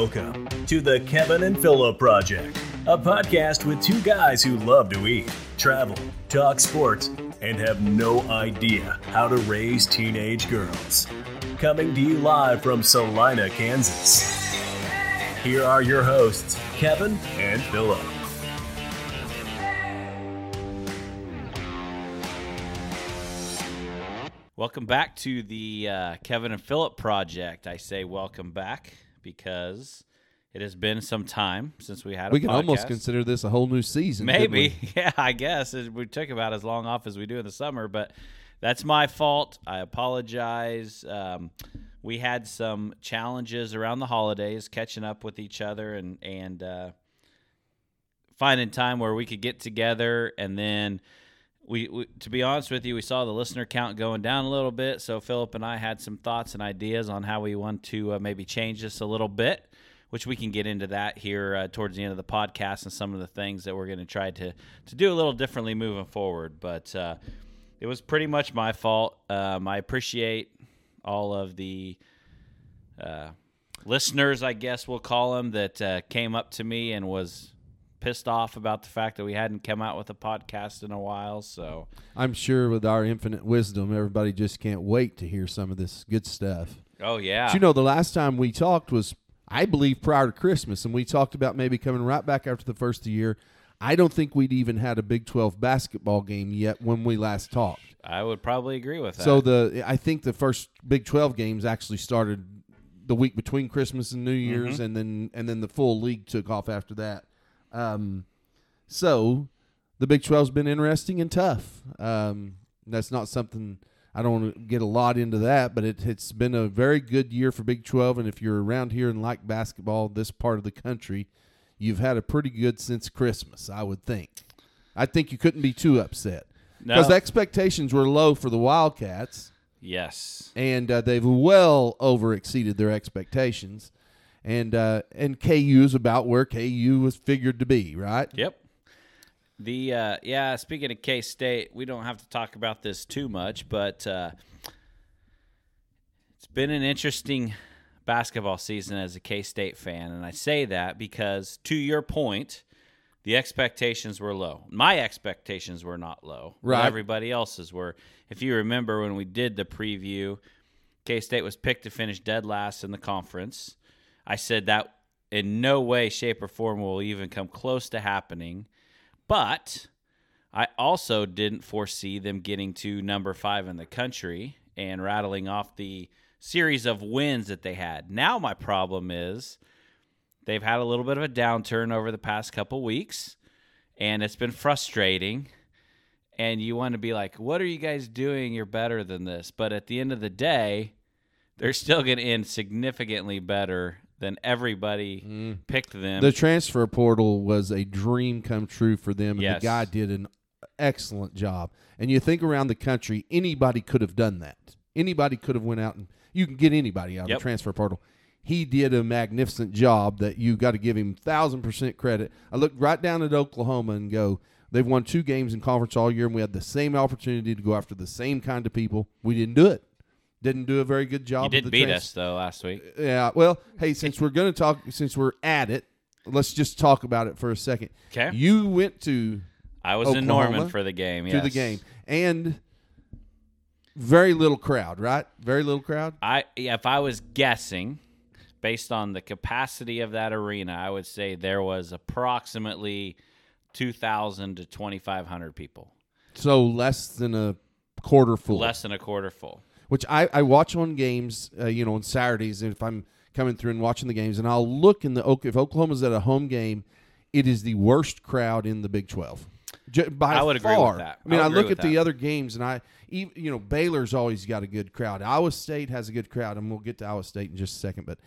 Welcome to the Kevin and Philip Project, a podcast with two guys who love to eat, travel, talk sports, and have no idea how to raise teenage girls. Coming to you live from Salina, Kansas. Here are your hosts, Kevin and Philip. Welcome back to the uh, Kevin and Philip project. I say welcome back because it has been some time since we had a We can almost consider this a whole new season. Maybe, yeah, I guess It- we took about as long off as we do in the summer, but that's my fault. I apologize. Um, we had some challenges around the holidays, catching up with each other and and uh, finding time where we could get together, and then. We, we, to be honest with you, we saw the listener count going down a little bit. So Philip and I had some thoughts and ideas on how we want to uh, maybe change this a little bit which we can get into that here uh, towards the end of the podcast and some of the things that we're going to try to to do a little differently moving forward. But uh, it was pretty much my fault. Um, I appreciate all of the uh, listeners, I guess we'll call them, that uh, came up to me and was pissed off about the fact that we hadn't come out with a podcast in a while. So I'm sure with our infinite wisdom, everybody just can't wait to hear some of this good stuff. oh yeah, But you know, the last time we talked was, I believe, prior to Christmas, and we talked about maybe coming right back after the first of the year. I don't think we'd even had a Big 12 basketball game yet when we last talked. I would probably agree with that. So the I think the first Big 12 games actually started the week between Christmas and New Year's, Mm-hmm. and then and then the full league took off after that. Um, so the Big 12's been interesting and tough. Um, that's not something I don't want to get a lot into that, but it, it's been a very good year for Big 12. And if you're around here and like basketball, this part of the country, you've had a pretty good since Christmas, I would think. I think you couldn't be too upset because No. expectations were low for the Wildcats yes, and uh, they've well over exceeded their expectations. And uh, and KU is about where KU was figured to be, right? Yep. The uh, yeah. Speaking of K State, we don't have to talk about this too much, but uh, it's been an interesting basketball season as a K State fan, and I say that because, to your point, the expectations were low. My expectations were not low, Right. Everybody else's were. If you remember when we did the preview, K State was picked to finish dead last in the conference. I said that in no way, shape, or form will even come close to happening. But I also didn't foresee them getting to number five in the country and rattling off the series of wins that they had. Now, my problem is they've had a little bit of a downturn over the past couple weeks, and it's been frustrating. And you want to be like, what are you guys doing? You're better than this. But at the end of the day, they're still going to end significantly better than everybody mm. picked them. The transfer portal was a dream come true for them, and Yes. the guy did an excellent job. And you think around the country, anybody could have done that. Anybody could have went out and you can get anybody out Yep. of the transfer portal. He did a magnificent job that you got to give him thousand percent credit. I looked right down at Oklahoma and go, they've won two games in conference all year, and we had the same opportunity to go after the same kind of people. We didn't do it. Didn't do a very good job. you of did the beat trans- us though last week. yeah. Well, hey, since we're going to talk, since we're at it, let's just talk about it for a second. Okay. You went to I was in Norman for the game. to the game and very little crowd, right? Very little crowd. I if I was guessing, based on the capacity of that arena, I would say there was approximately two thousand to twenty five hundred people, So less than a quarter full. less than a quarter full. Which I, I watch on games, uh, you know, on Saturdays if I'm coming through and watching the games, and I'll look in the if Oklahoma's at a home game, it is the worst crowd in the Big Twelve. J- by I would agree with far. that. I mean, I I, look at with the other games, and I, even, you know, Baylor's always got a good crowd. Iowa State has a good crowd, and we'll get to Iowa State in just a second. But,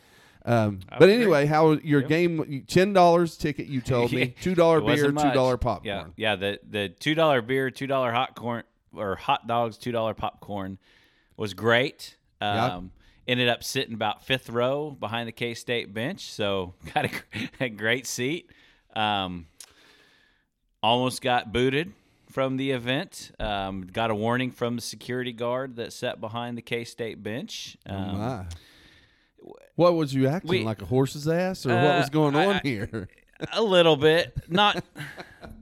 um, but would agree. anyway, how your game? Ten dollars ticket, you told me. Two dollar beer, two dollar popcorn. Yeah, yeah. The the two dollar beer, two dollar hot corn or hot dogs, two dollar popcorn was great. Um, Ended up sitting about fifth row behind the K State bench, so got a, a great seat. Um, almost got booted from the event. Um, got a warning from the security guard that sat behind the K State bench. Oh, Um, my. What was you acting We- like a horse's ass, or what Uh, was going on I- here? a little bit. Not.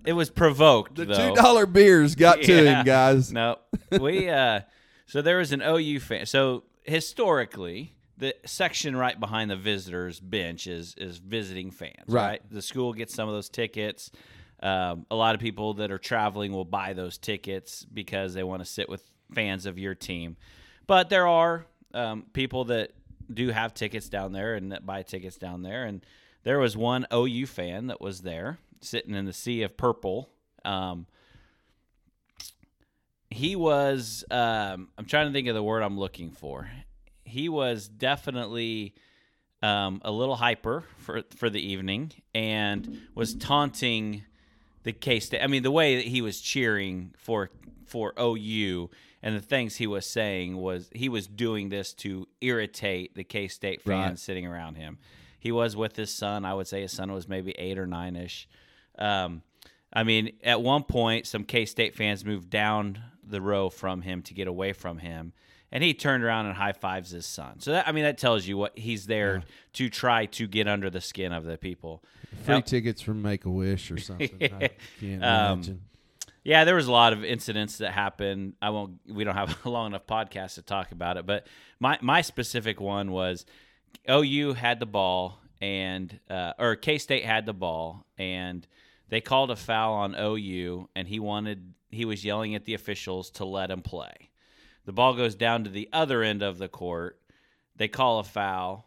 it was provoked. The though. two dollar beers got to Yeah. him, guys. No, we. uh So there was an OU fan. So historically, the section right behind the visitors bench is is visiting fans. Right. Right. The school gets some of those tickets. Um, a lot of people that are traveling will buy those tickets because they want to sit with fans of your team. But there are um, people that do have tickets down there and that buy tickets down there. And there was one OU fan that was there sitting in the sea of purple. Um, he was um, i'm trying to think of the word i'm looking for he was definitely um, a little hyper for for the evening and was taunting the K-State. I mean, the way that he was cheering for for OU and the things he was saying was he was doing this to irritate the K-State fans Right. sitting around him. He was with his son. I would say his son was maybe eight or nine ish. Um, I mean, at one point, some K State fans moved down the row from him to get away from him, and he turned around and high fives his son. So that I mean, that tells you what he's there to try to get under the skin of the people. Free Now- tickets from Make a Wish or something. Can't Um. Yeah, there was a lot of incidents that happened. I won't. We don't have a long enough podcast to talk about it, but my my specific one was OU had the ball and uh, or K State had the ball and they called a foul on OU and he wanted he was yelling at the officials to let him play. The ball goes down to the other end of the court. They call a foul.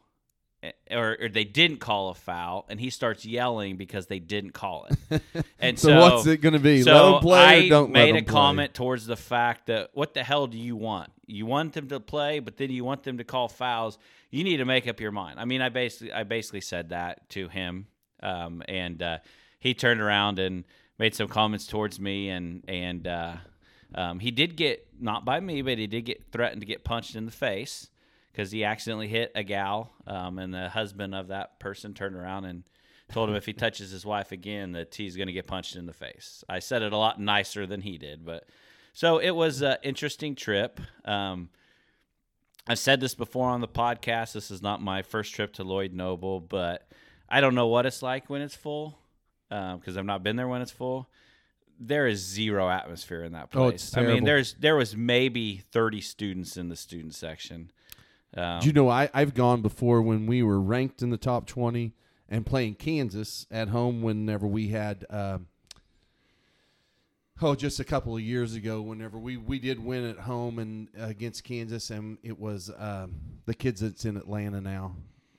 eh, Or, or they didn't call a foul, and he starts yelling because they didn't call it. And So, so, what's it going to be? so let them play I or don't made a play? comment towards the fact that what the hell do you want? You want them to play, but then you want them to call fouls. You need to make up your mind. I mean, I basically I basically said that to him, um, and uh, he turned around and made some comments towards me, and and uh, um, he did get not by me, but he did get threatened to get punched in the face because he accidentally hit a gal, um, and the husband of that person turned around and told him if he touches his wife again that he's going to get punched in the face. I said it a lot nicer than he did, but so it was an interesting trip. Um, I've said this before on the podcast. This is not my first trip to Lloyd Noble, but I don't know what it's like when it's full because I've not been there when it's full. There is zero atmosphere in that place. Oh, it's I mean, there's there was maybe thirty students in the student section. Um, Do you know I, I've gone before when we were ranked in the top 20 and playing Kansas at home whenever we had um, oh just a couple of years ago whenever we, we did win at home and uh, against Kansas and it was um, the kids that's in Atlanta now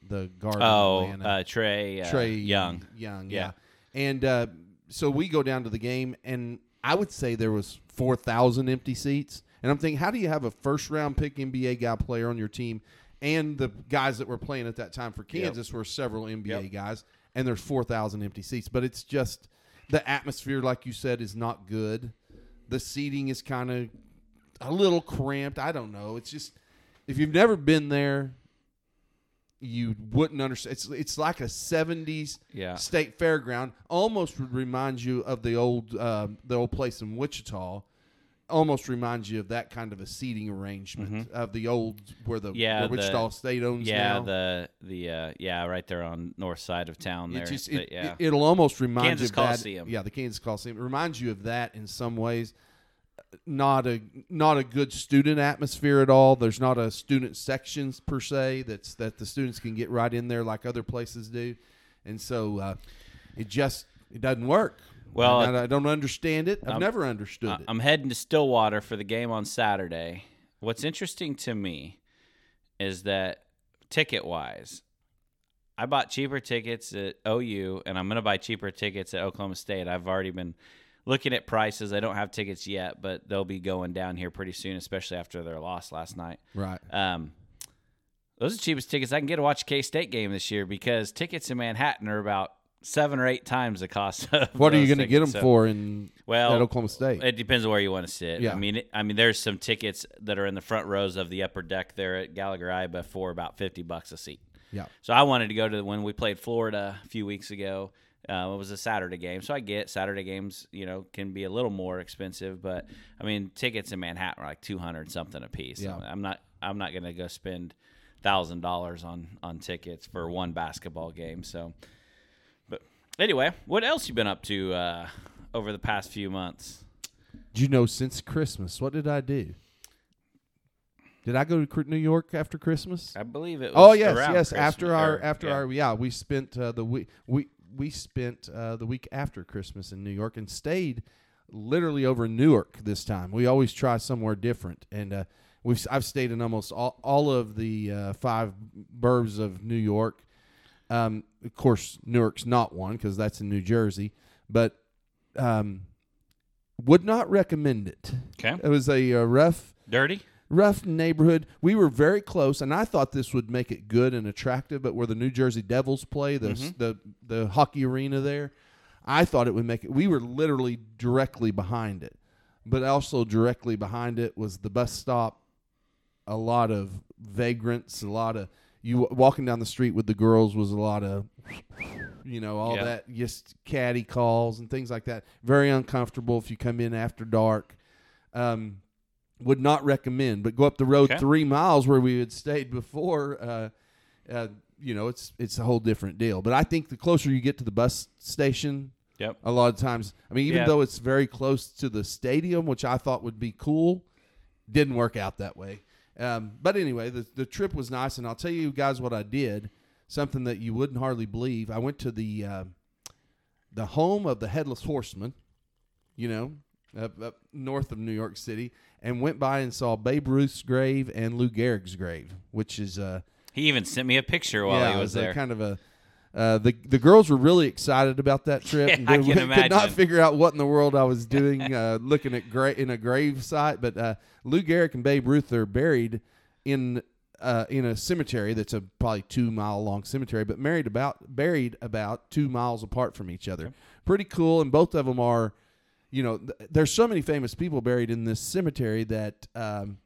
the guard oh, Atlanta. uh, Trey uh, Trae Young. Young, Yeah. yeah. And uh, so we go down to the game, and I would say there was four thousand empty seats. And I'm thinking, how do you have a first round pick NBA guy player on your team, and the guys that were playing at that time for Kansas were several NBA Yep. guys, and there's four thousand empty seats. But it's just the atmosphere, like you said, is not good. The seating is kind of a little cramped. I don't know. It's just if you've never been there, you wouldn't understand. It's it's like a '70s Yeah. state fairground. Almost would remind you of the old uh, the old place in Wichita. Almost reminds you of that kind of a seating arrangement of the old where the Mm-hmm. Yeah, where the- Wichita State owns Yeah, now. the the uh, yeah, right there on north side of town there. It just But it, yeah. it, will almost remind Kansas you of that. Coliseum. Yeah, the Kansas Coliseum. It reminds you of that in some ways. Not a not a good student atmosphere at all. There's not a student sections per se that's that the students can get right in there like other places do, and so uh, it just it doesn't work. Well, I, I don't understand it. I've I'm- never understood I- it. I'm heading to Stillwater for the game on Saturday. What's interesting to me is that ticket wise, I bought cheaper tickets at OU, and I'm going to buy cheaper tickets at Oklahoma State. I've already been looking at prices. I don't have tickets yet, but they'll be going down here pretty soon, especially after their loss last night. right. Um, those are the cheapest tickets I can get to watch a K State game this year because tickets in Manhattan are about seven or eight times the cost. Of What are you going to get them. So- for in Well, at Oklahoma State? It depends on where you want to sit. Yeah. I mean, I mean, there's some tickets that are in the front rows of the upper deck there at Gallagher Iba for about fifty bucks a seat. yeah. So I wanted to go to the, when we played Florida a few weeks ago. Uh, it was a Saturday game, so I get Saturday games. You know, can be a little more expensive, but I mean, tickets in Manhattan are like two hundred something a piece. Yeah. I'm not. I'm not going to go spend thousand dollars on on tickets for one basketball game. So, but anyway, what else you been up to uh, over the past few months? Do you know since Christmas, what did I do? Did I go to New York after Christmas? I believe it. was Oh yes, yes. Christmas- After our after yeah. our yeah, we spent uh, the week we we spent uh, the week after Christmas in New York and stayed literally over Newark this time. We always try somewhere different, and uh, we've I've stayed in almost all all of the uh, five burbs of New York. Um, of course, Newark's not one because that's in New Jersey, but um, would not recommend it. Okay. It was a, uh rough dirty. Rough neighborhood. We were very close, and I thought this would make it good and attractive. But where the New Jersey Devils play, the Mm-hmm. the the hockey arena there, I thought it would make it. We were literally directly behind it, but also directly behind it was the bus stop. A lot of vagrants, a lot of you walking down the street with the girls was a lot of you know all Yeah. that just caddy calls and things like that very uncomfortable if you come in after dark um, would not recommend but go up the road Okay. three miles where we had stayed before uh, uh, you know it's it's a whole different deal but i think the closer you get to the bus station Yep. a lot of times i mean even Yeah. though it's very close to the stadium which i thought would be cool didn't work out that way um, but anyway the, the trip was nice and i'll tell you guys what i did something that you wouldn't hardly believe i went to the uh, the home of the headless horseman you know up, up north of new york city and went by and saw babe ruth's grave and lou gehrig's grave which is uh, He even sent me a picture while yeah, he was there. kind of a uh, the the girls were really excited about that trip. Yeah, and I can could not figure out what in the world I was doing, uh, looking at gra- in a grave site. But uh, Lou Gehrig and Babe Ruth are buried in uh, in a cemetery that's a probably two mile long cemetery, but married about buried about two miles apart from each other. Pretty cool, and both of them are. You know, th- there's so many famous people buried in this cemetery that um,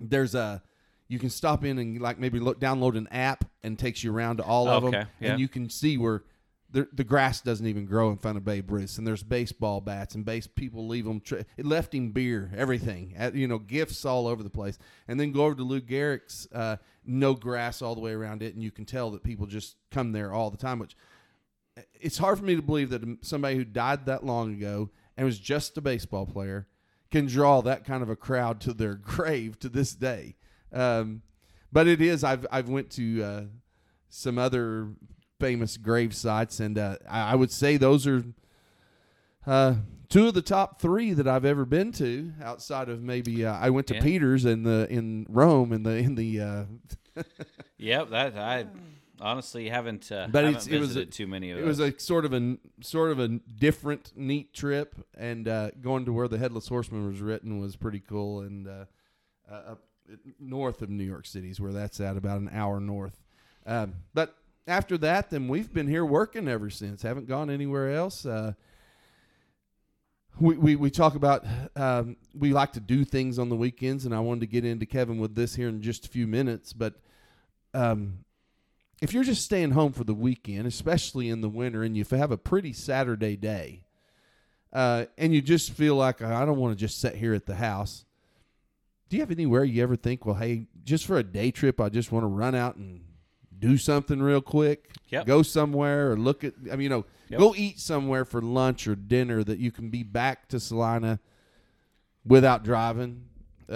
there's a you can stop in and like maybe look, download an app and takes you around to all of them, yeah. and you can see where the, the grass doesn't even grow in front of Babe Ruth, and there's baseball bats and base people leave them. Tra- it left him beer, everything, uh, you know, gifts all over the place, and then go over to Lou Gehrig's, uh, no grass all the way around it, and you can tell that people just come there all the time. Which it's hard for me to believe that somebody who died that long ago and was just a baseball player can draw that kind of a crowd to their grave to this day. Um, but it is. I've I've went to uh, some other famous grave sites, and uh, I, I would say those are uh, two of the top three that I've ever been to. Outside of maybe uh, I went to Yeah. Peter's in the in Rome in the in the. Uh, Yep, that I honestly haven't. Uh, But haven't it was visited a- too many of It was a sort of a sort of a different, neat trip, and uh, going to where the Headless Horseman was written was pretty cool. And uh, uh, up north of New York City is where that's at, about an hour north. Um, but after that, then we've been here working ever since. Haven't gone anywhere else. Uh, we, we, we talk about um, we like to do things on the weekends, and I wanted to get into Kevin with this here in just a few minutes. But um, if you're just staying home for the weekend, especially in the winter, and you have a pretty Saturday day, uh, and you just feel like I don't want to just sit here at the house. Do you have anywhere you ever think, well, hey, just for a day trip, I just want to run out and do something real quick? Yep. Go somewhere or look at, I mean, you know, Yep. go eat somewhere for lunch or dinner that you can be back to Salina without driving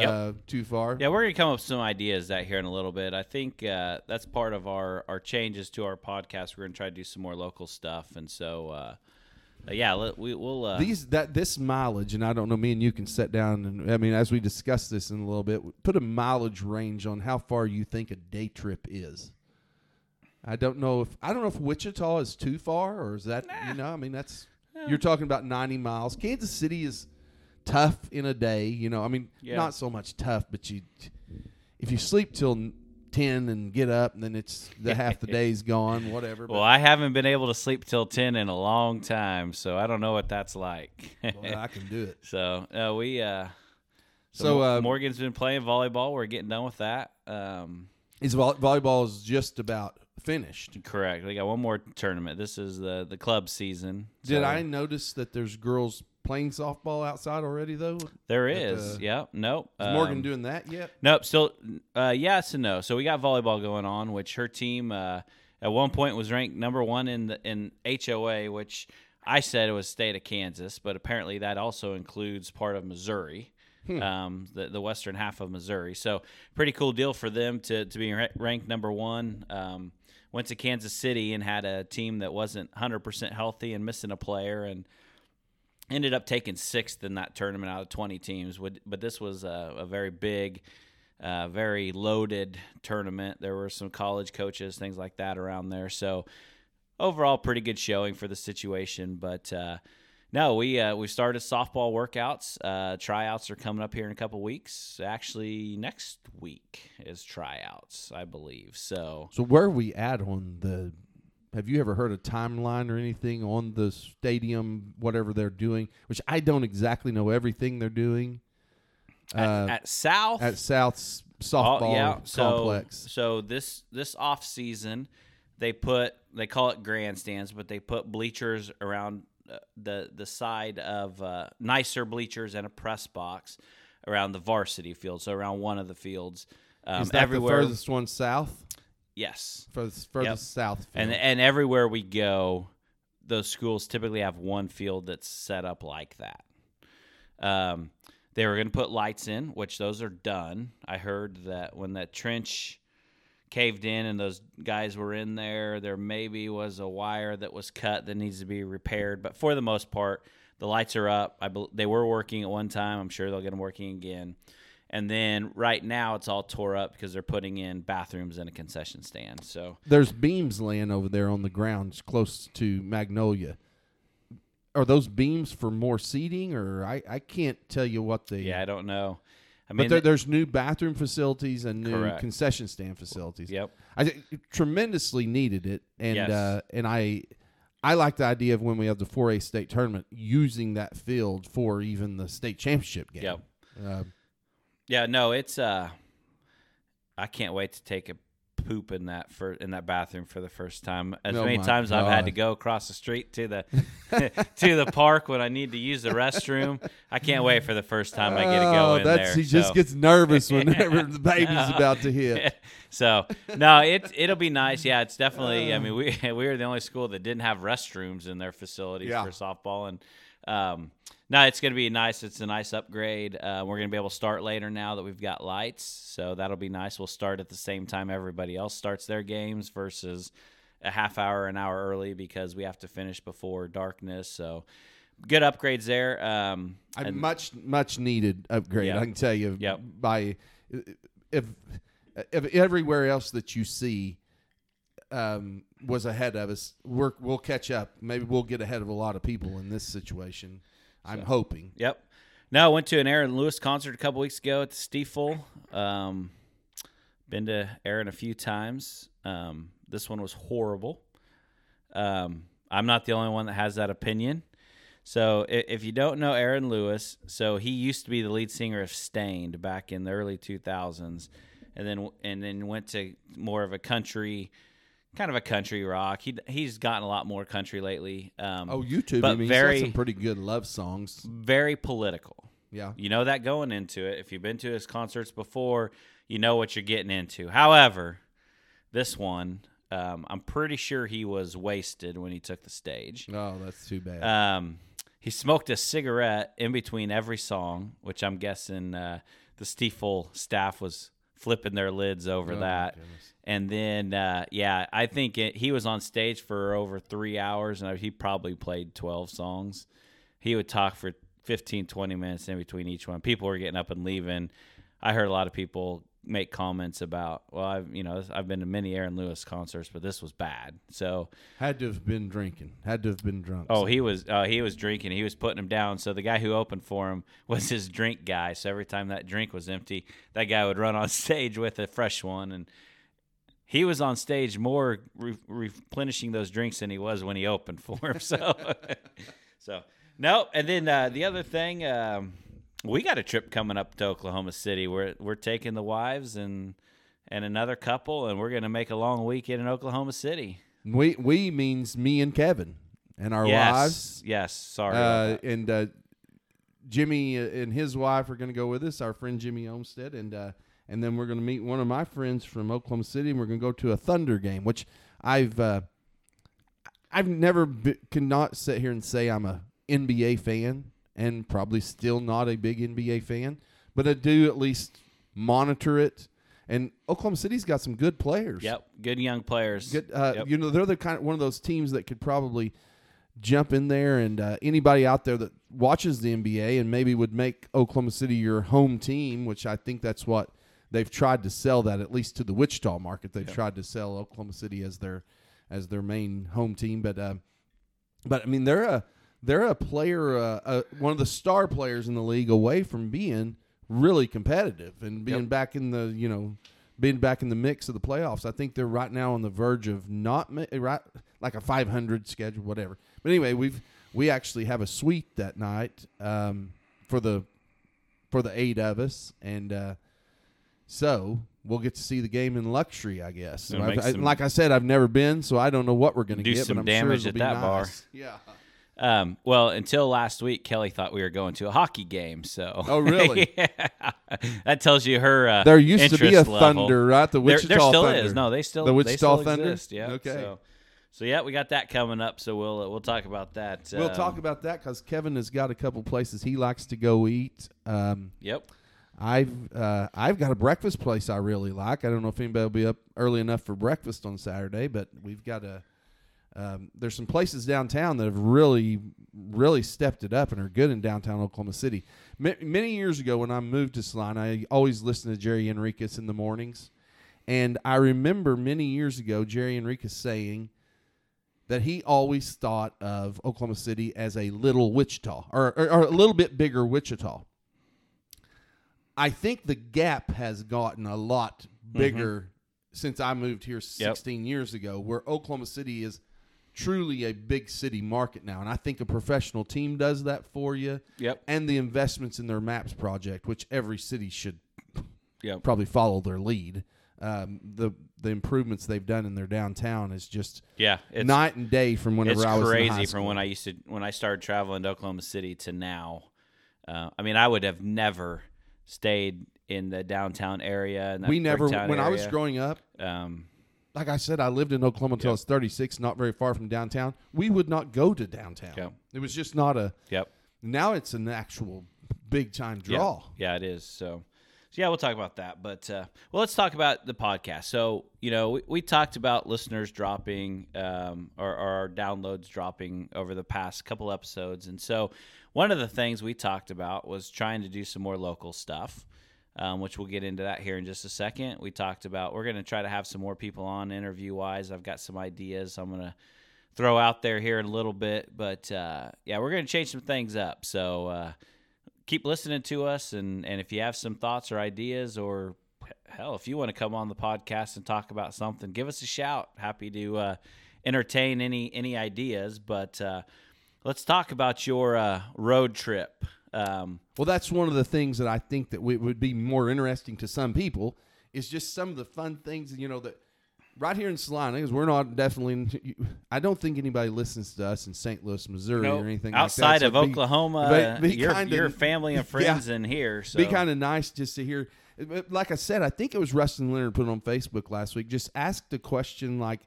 Yep. uh, too far. Yeah, we're gonna come up with some ideas that here in a little bit. I think uh, that's part of our our changes to our podcast. We're gonna try to do some more local stuff, and so uh, yeah, let, we will. Uh, these that this mileage and i don't know me and you can sit down and i mean as we discuss this in a little bit put a mileage range on how far you think a day trip is i don't know if i don't know if wichita is too far or is that you know i mean that's you're talking about 90 miles kansas city is tough in a day you know i mean Yeah. not so much tough but you if you sleep till 10 and get up and then it's the half the day's gone whatever well, I haven't been able to sleep till ten in a long time, so I don't know what that's like. i can do it so uh, we. Uh, So, Mo- uh, Morgan's been playing volleyball. We're getting done with that. Um, is vol- volleyball is just about finished correct. We got one more tournament. This is the the club season. Did so- I notice that there's girls playing softball outside already though? There is. The- Yep. Nope. Is Morgan Um, doing that yet? Nope. Still, uh, yes and no. So we got volleyball going on, which her team uh, at one point was ranked number one in the in HOA, which I said it was state of Kansas, but apparently that also includes part of Missouri, um, the the western half of Missouri. So pretty cool deal for them to to be ranked number one. Um, went to Kansas City and had a team that wasn't 100% healthy and missing a player and ended up taking sixth in that tournament out of 20 teams. But this was a, a very big, uh, very loaded tournament. There were some college coaches, things like that around there. So overall, pretty good showing for the situation. But uh, no, we uh, we started softball workouts. Uh, tryouts are coming up here in a couple weeks. Actually, next week is tryouts, I believe. So So where are we at on the? Have you ever heard a timeline or anything on the stadium, whatever they're doing? Which I don't exactly know everything they're doing. at, Uh, at South, at South's Oh, softball so, complex. So this this off season, they put they call it grandstands, but they put bleachers around uh, the the side of uh, nicer bleachers and a press box around the varsity field. So around one of the fields. Um, Is that everywhere, the furthest one south? Yes, Furthest, furthest south. and field. and everywhere we go, those schools typically have one field that's set up like that. Um, they were going to put lights in, which those are done. I heard that when that trench caved in and those guys were in there, there maybe was a wire that was cut that needs to be repaired. But for the most part, the lights are up. I bel they were working at one time. I'm sure they'll get them working again. And then right now it's all tore up because they're putting in bathrooms and a concession stand. So There's beams laying over there on the ground close to Magnolia. Are those beams for more seating, or I, I can't tell you what they. yeah, I don't know. I but mean, there, there's new bathroom facilities and new Correct. concession stand facilities. yep. I tremendously needed it, and Yes. uh, and I I like the idea of when we have the 4A state tournament using that field for even the state championship game. Yep. Uh, Yeah, no, it's uh I can't wait to take a poop in that for in that bathroom for the first time. As Oh many times I've had to go across the street to the to the park when I need to use the restroom. I can't wait for the first time I get to go oh, in that's, there. He just gets nervous whenever the baby's about to hit. so no, it it'll be nice. Yeah, it's definitely. I mean, we we were the only school that didn't have restrooms in their facilities Yeah. for softball, and um, no, it's going to be nice. It's a nice upgrade. Uh, we're going to be able to start later now that we've got lights, so that'll be nice. We'll start at the same time everybody else starts their games versus a half hour, an hour early because we have to finish before darkness. So good upgrades there. Um, A and- much much needed upgrade. Yeah. I can tell you. Yep. By if if everywhere else that you see um, was ahead of us, we're, we'll catch up. Maybe we'll get ahead of a lot of people in this situation. I'm hoping. Yep. No, I went to an Aaron Lewis concert a couple weeks ago at the Stiefel. Um, been to Aaron a few times. Um, this one was horrible. Um, I'm not the only one that has that opinion. So if, if you don't know Aaron Lewis, so he used to be the lead singer of Staind back in the early 2000s, and then and then went to more of a country, kind of a country rock. He he's gotten a lot more country lately. Um, Oh, YouTube. but I mean, very some pretty good love songs. very political. Yeah. You know that going into it. If you've been to his concerts before, you know what you're getting into. However, this one, um, I'm pretty sure he was wasted when he took the stage. Oh, that's too bad. Um, he smoked a cigarette in between every song, which I'm guessing uh, the Stiefel staff was flipping their lids over Oh, that. And then, uh, yeah, I think it, he was on stage for over three hours, and he probably played 12 songs. He would talk for 15, 20 minutes in between each one. People were getting up and leaving. I heard a lot of people make comments about, well, I've you know I've been to many Aaron Lewis concerts, but this was bad. So, Had to have been drinking. Had to have been drunk. oh, he was uh, he was drinking. He was putting him down. So the guy who opened for him was his drink guy. So every time that drink was empty, that guy would run on stage with a fresh one and he was on stage more re- replenishing those drinks than he was when he opened for him. So, so no. And then uh, the other thing, um, we got a trip coming up to Oklahoma City. We're we're taking the wives and and another couple, and we're going to make a long weekend in Oklahoma City. we we means me and Kevin and our yes, wives. yes. Sorry. Uh, and uh, Jimmy and his wife are going to go with us. Our friend Jimmy Olmstead, and uh, and then we're going to meet one of my friends from Oklahoma City, and we're going to go to a Thunder game, which I've uh, I've never be, cannot sit here and say I'm a NBA fan, and probably still not a big NBA fan, but I do at least monitor it. And Oklahoma City's got some good players. Yep, good young players. Good, uh, Yep. you know, they're the kind of one of those teams that could probably jump in there, and uh, anybody out there that watches the NBA and maybe would make Oklahoma City your home team, which I think that's what they've tried to sell that at least to the Wichita market. They've tried to sell Oklahoma City as their as their main home team, but uh, but I mean they're a they're a player, uh, uh, one of the star players in the league, away from being really competitive and being Yep. back in the you know being back in the mix of the playoffs. I think they're right now on the verge of not ma- right like a 500 schedule, whatever. But anyway, we've we actually have a suite that night um, for the for the eight of us, and uh, so we'll get to see the game in luxury, I guess. I- like I said, I've never been, so I don't know what we're going to get. some but I'm damage sure at it'll be that bar. nice. Yeah. Um, well, until last week, Kelly thought we were going to a hockey game. So, Oh, really? Yeah. that tells you her. Uh, There used to be a level. Thunder, right? The Wichita there still Thunder. is. No, they still The they Wichita still Thunder? Exist. Yeah. Okay. So, so yeah, we got that coming up. So we'll uh, we'll talk about that. We'll um, talk about that because Kevin has got a couple places he likes to go eat. Um, Yep. I've uh, I've got a breakfast place I really like. I don't know if anybody will be up early enough for breakfast on Saturday, but we've got a. Um, there's some places downtown that have really, really stepped it up and are good in downtown Oklahoma City. Ma- many years ago, when I moved to Salina, I always listened to Jerry Enriquez in the mornings, and I remember many years ago Jerry Enriquez saying that he always thought of Oklahoma City as a little Wichita or, or, or a little bit bigger Wichita. I think the gap has gotten a lot bigger since I moved here 16 years ago, where Oklahoma City is truly a big city market now. And I think a professional team does that for you. Yep. And the investments in their MAPS project, which every city should Yep. probably follow their lead. Um, the the improvements they've done in their downtown is just Yeah. It's night and day from whenever it's I was crazy from when I used to when I started traveling to Oklahoma City to now. Uh, I mean, I would have never stayed in the downtown area. And we never when I was growing up. Um, Like I said, I lived in Oklahoma until I was 36, not very far from downtown. We would not go to downtown. Yeah. It was just not a. yep. Now it's an actual big time draw. Yeah, yeah it is. So, so yeah, we'll talk about that. But uh, well, let's talk about the podcast. So, you know, we, we talked about listeners dropping um, or, or our downloads dropping over the past couple episodes, and so one of the things we talked about was trying to do some more local stuff. Um, which we'll get into that here in just a second. We talked about we're going to try to have some more people on interview wise. I've got some ideas I'm going to throw out there here in a little bit, but uh, yeah, we're going to change some things up. So uh, keep listening to us and and if you have some thoughts or ideas or hell if you want to come on the podcast and talk about something give us a shout happy to uh, entertain any any ideas but uh, let's talk about your uh, road trip um, Well, that's one of the things that I think that we, would be more interesting to some people is just some of the fun things, you know, that right here in Salina, because we're not definitely, I don't think anybody listens to us in St. Louis, Missouri or anything outside like that. of be- Oklahoma be- be your, kinda- your family and yeah. friends in here so be kind of nice just to hear. Like I said, I think it was Rustin Leonard put it on Facebook last week. Just ask the question like,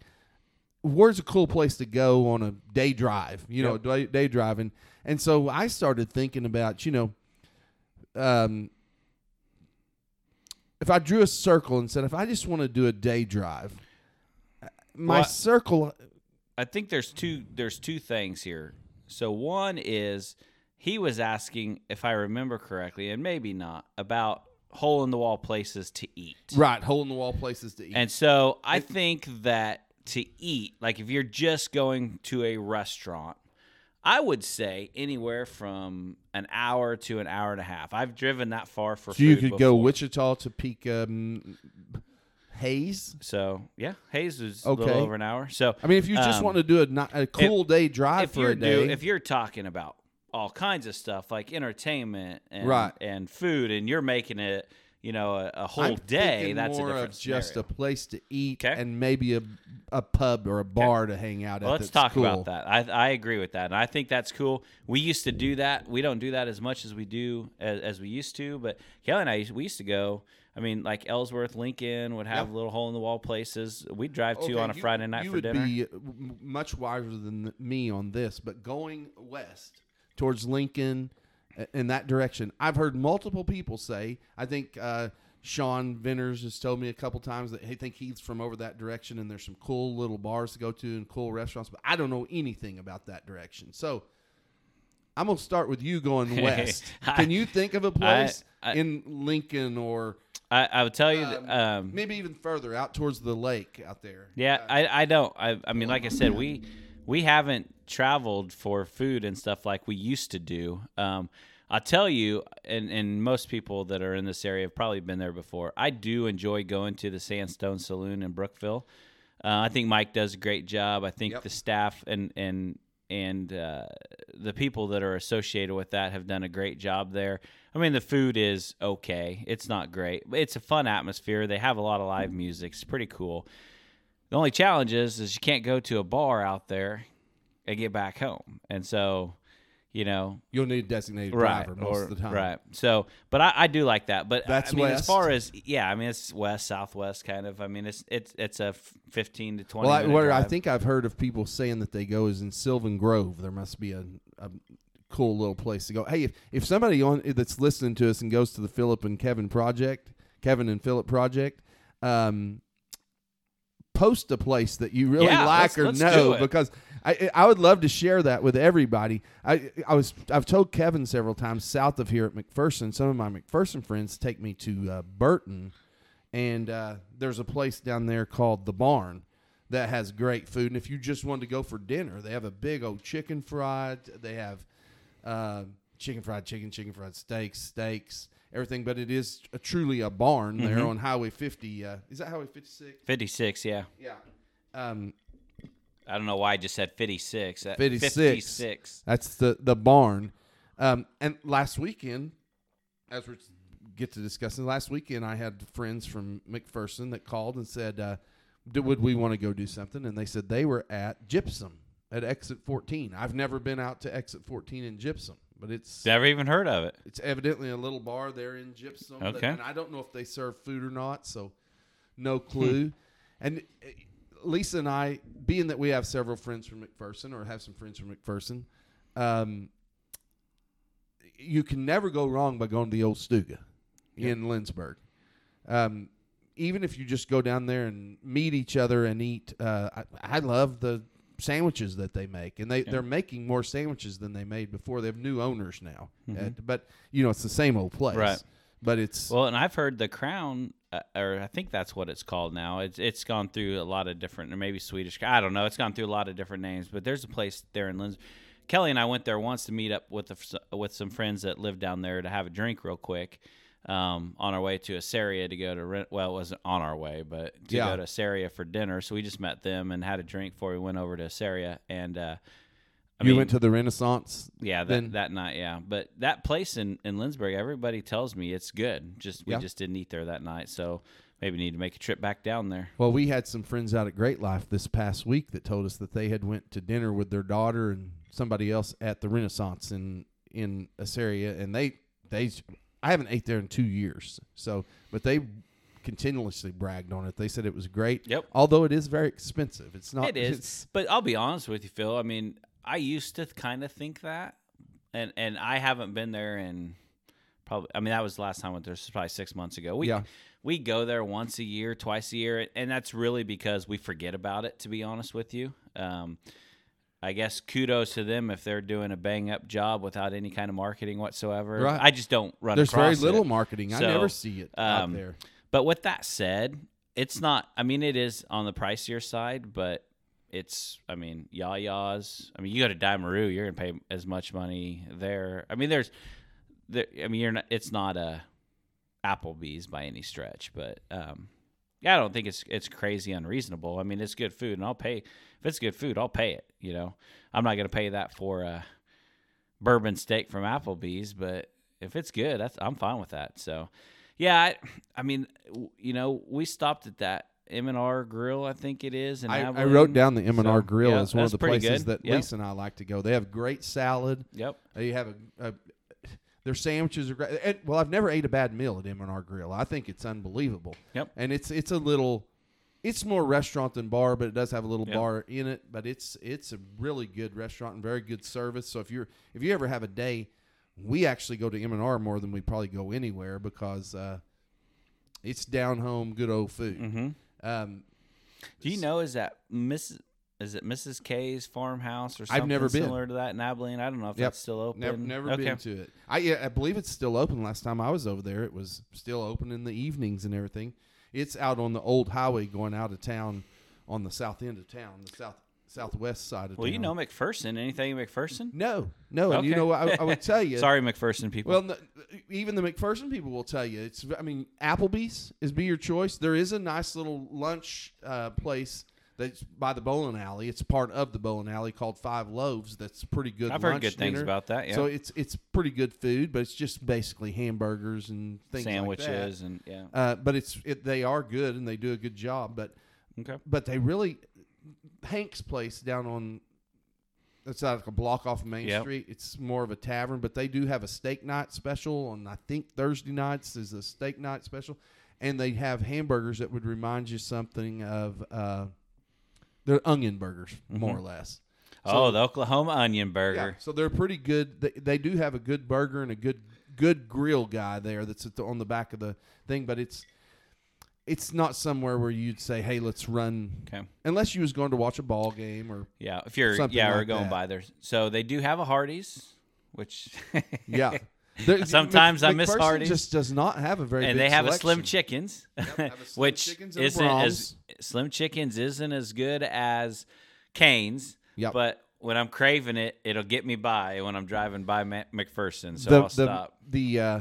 "Where's a cool place to go on a day drive?" You know, Yep. day, day driving. And so I started thinking about, you know, um, if I drew a circle and said, if I just want to do a day drive, my Well, circle. I think there's two there's two things here. So one is he was asking if I remember correctly, and maybe not, about hole in the wall places to eat. Right, hole in the wall places to eat. And so I think that to eat, like if you're just going to a restaurant, I would say anywhere from an hour to an hour and a half. I've driven that far for so you could go before. Wichita, Topeka, um, Hays. So yeah, Hays was a little over an hour. So I mean, if you just um, want to do a, a cool day drive for a day, do, if you're talking about all kinds of stuff like entertainment and Right. and food, and you're making it, you know, a, a whole I'm day, that's a more different of just a place to eat 'Kay. and maybe a a pub or a bar to hang out Well, at. let's that's talk cool. about that. I, I agree with that, and I think that's cool. We used to do that. We don't do that as much as we do as, as we used to. But Kelly and I, used- we used to go. I mean, like Ellsworth, Lincoln would have little hole in the wall places. We'd drive to Okay, on a you- Friday night you for would dinner. be m- much wiser than me on this, but going west towards Lincoln uh, in that direction, I've heard multiple people say. I think uh, Sean Venners has told me a couple times that he think he's from over that direction, and there's some cool little bars to go to and cool restaurants. But I don't know anything about that direction, so. I'm gonna start with you going west. I- Can you think of a place I- in Lincoln or I, I would tell you, um, that, um, maybe even further out towards the lake out there? Yeah, Uh, I, I don't. I, I mean, like I said, we we haven't traveled for food and stuff like we used to do. Um, I'll tell you, and, and most people that are in this area have probably been there before. I do enjoy going to the Sandstone Saloon in Brookville. Uh, I think Mike does a great job. I think Yep. the staff and and and uh, the people that are associated with that have done a great job there. I mean, the food is okay. It's not great, but it's a fun atmosphere. They have a lot of live music. It's pretty cool. The only challenge is, is you can't go to a bar out there and get back home. And so, you know, You'll need a designated right driver most or, of the time. right. So, but I, I do like that. But That's I mean, as far as yeah, I mean, it's west southwest kind of. I mean, it's it's it's a fifteen to twenty. Well, I, where I think I've heard of people saying that they go is in Sylvan Grove. There must be a, a cool little place to go. Hey, if, if somebody on that's listening to us and goes to the Philip and Kevin project, Kevin and Philip project, um, post a place that you really Yeah, like let's- or let's know because I I would love to share that with everybody. I I was I've told Kevin several times south of here at McPherson. Some of my McPherson friends take me to uh, Burrton, and uh, there's a place down there called the Barn that has great food. And if you just wanted to go for dinner, they have a big old chicken fried. They have uh, chicken fried chicken, chicken fried steaks, steaks, everything. But it is a, truly a barn there Mm-hmm. on Highway 50. Uh, is that Highway 56? fifty six. Yeah, Yeah. Um, I don't know why I just said fifty six. 56. Fifty six. That's the the barn. Um, and last weekend, as we get to discussing, last weekend I had friends from McPherson that called and said, uh, "Would we want to go do something?" And they said they were at Gypsum at Exit 14. I've never been out to Exit 14 in Gypsum, but it's Never even heard of it. it's evidently a little bar there in Gypsum. that- Okay. and I don't know if they serve food or not, so no clue. and uh, Lisa and I, being that we have several friends from McPherson or have some friends from McPherson, um, you can never go wrong by going to the old Stuga in Lindsborg. Um, even if you just go down there and meet each other and eat, uh, I, I love the sandwiches that they make, and they they're making more sandwiches than they made before. They have new owners now, Uh, but you know it's the same old place, Right. But it's Well, and I've heard the Crown, uh, or I think that's what it's called now. It's it's gone through a lot of different, or maybe Swedish. I don't know. It's gone through a lot of different names, but there's a place there in Linz. Kelly and I went there once to meet up with the, with some friends that live down there to have a drink real quick. Um, on our way to Assaria to go to rent. Well, it wasn't on our way, but to Yeah. go to Assaria for dinner. So we just met them and had a drink before we went over to Assaria. And uh, I you mean, went to the Renaissance. yeah, that, then? that night, yeah. But that place in, in Lindsborg, everybody tells me it's good. Just we Yeah. just didn't eat there that night, so maybe need to make a trip back down there. Well, we had some friends out at Great Life this past week that told us that they had went to dinner with their daughter and somebody else at the Renaissance in in Assaria, and they they I haven't ate there in two years. So, but they continuously bragged on it. They said it was great. Yep. Although it is very expensive. It's not. it is, but I'll be honest with you, Phil. I mean, I used to kind of think that, and and I haven't been there in probably. I mean, that was the last time I went there. Probably six months ago. We Yeah. we go there once a year, twice a year, and that's really because we forget about it. To be honest with you. Um, I guess kudos to them if they're doing a bang up job without any kind of marketing whatsoever. Right. I just don't run. there's very little it. marketing. I never see it out um, there. But with that said, it's not. I mean, it is on the pricier side, but it's. I mean, Yaya's. I mean, you go to Dimaroo, you're gonna pay as much money there. I mean, there's. There, I mean, you're not. It's not a Applebee's by any stretch, but um, I don't think it's it's crazy unreasonable. I mean, it's good food, and I'll pay if it's good food. I'll pay it. You know, I'm not gonna pay that for a bourbon steak from Applebee's, but if it's good, that's I'm fine with that. So, yeah, I, I mean, you know, we stopped at that M and R Grill, I think it is. And I, I wrote down the M and R So, Grill yeah, as one of the places good. that Yep. Lisa and I like to go. They have great salad. Yep. They have a, a their sandwiches are great. And, well, I've never ate a bad meal at M and R Grill. I think it's unbelievable. Yep. And it's it's a little, it's more restaurant than bar, but it does have a little Yep. bar in it. But it's it's a really good restaurant and very good service. So if you're if you ever have a day, we actually go to M and R more than we probably go anywhere because uh, it's down home, good old food. Mm-hmm. Um, Do you know is that Mrs. Is it Mrs. K's farmhouse or something I've never been. similar to that in Abilene? I don't know if Yep. that's still open. Never, never okay. been to it. I yeah, I believe it's still open. Last time I was over there, it was still open in the evenings and everything. It's out on the old highway going out of town, on the south end of town, the south southwest side of Well, town. you know McPherson. Anything McPherson? no, no, and you Okay. know what? I, I would tell you. Sorry, McPherson people. Well, even the McPherson people will tell you. It's. I mean, Applebee's is be your choice. There is a nice little lunch uh, place that's by the bowling alley. It's part of the bowling alley called Five Loaves. That's pretty good. I've heard good things about that. Yeah. So it's it's pretty good food, but it's just basically hamburgers and things Sandwiches like and yeah. Uh, but it's it, they are good and they do a good job. But Okay. but they really Hank's place down on it's not like a block off of Main Yep. Street. It's more of a tavern, but they do have a steak night special on I think Thursday nights is a steak night special, and they have hamburgers that would remind you something of uh, they're onion burgers more mm-hmm. or less. oh, the Oklahoma onion burger. Yeah, so they're pretty good. They, they do have a good burger and a good good grill guy there that's at the, on the back of the thing, but it's it's not somewhere where you'd say, "Hey, let's run." Okay. Unless you was going to watch a ball game or Yeah, if you're yeah, like going that. by there. So they do have a Hardee's, which yeah. There- Sometimes I miss McPherson Hardee's. Just does not have a very and big they have a Slim selection. Chickens, have a Slim which Chickens and isn't as Slim Chickens isn't as good as Canes. Yep. But when I'm craving it, it'll get me by when I'm driving by Ma- McPherson. So the I'll the stop. the uh,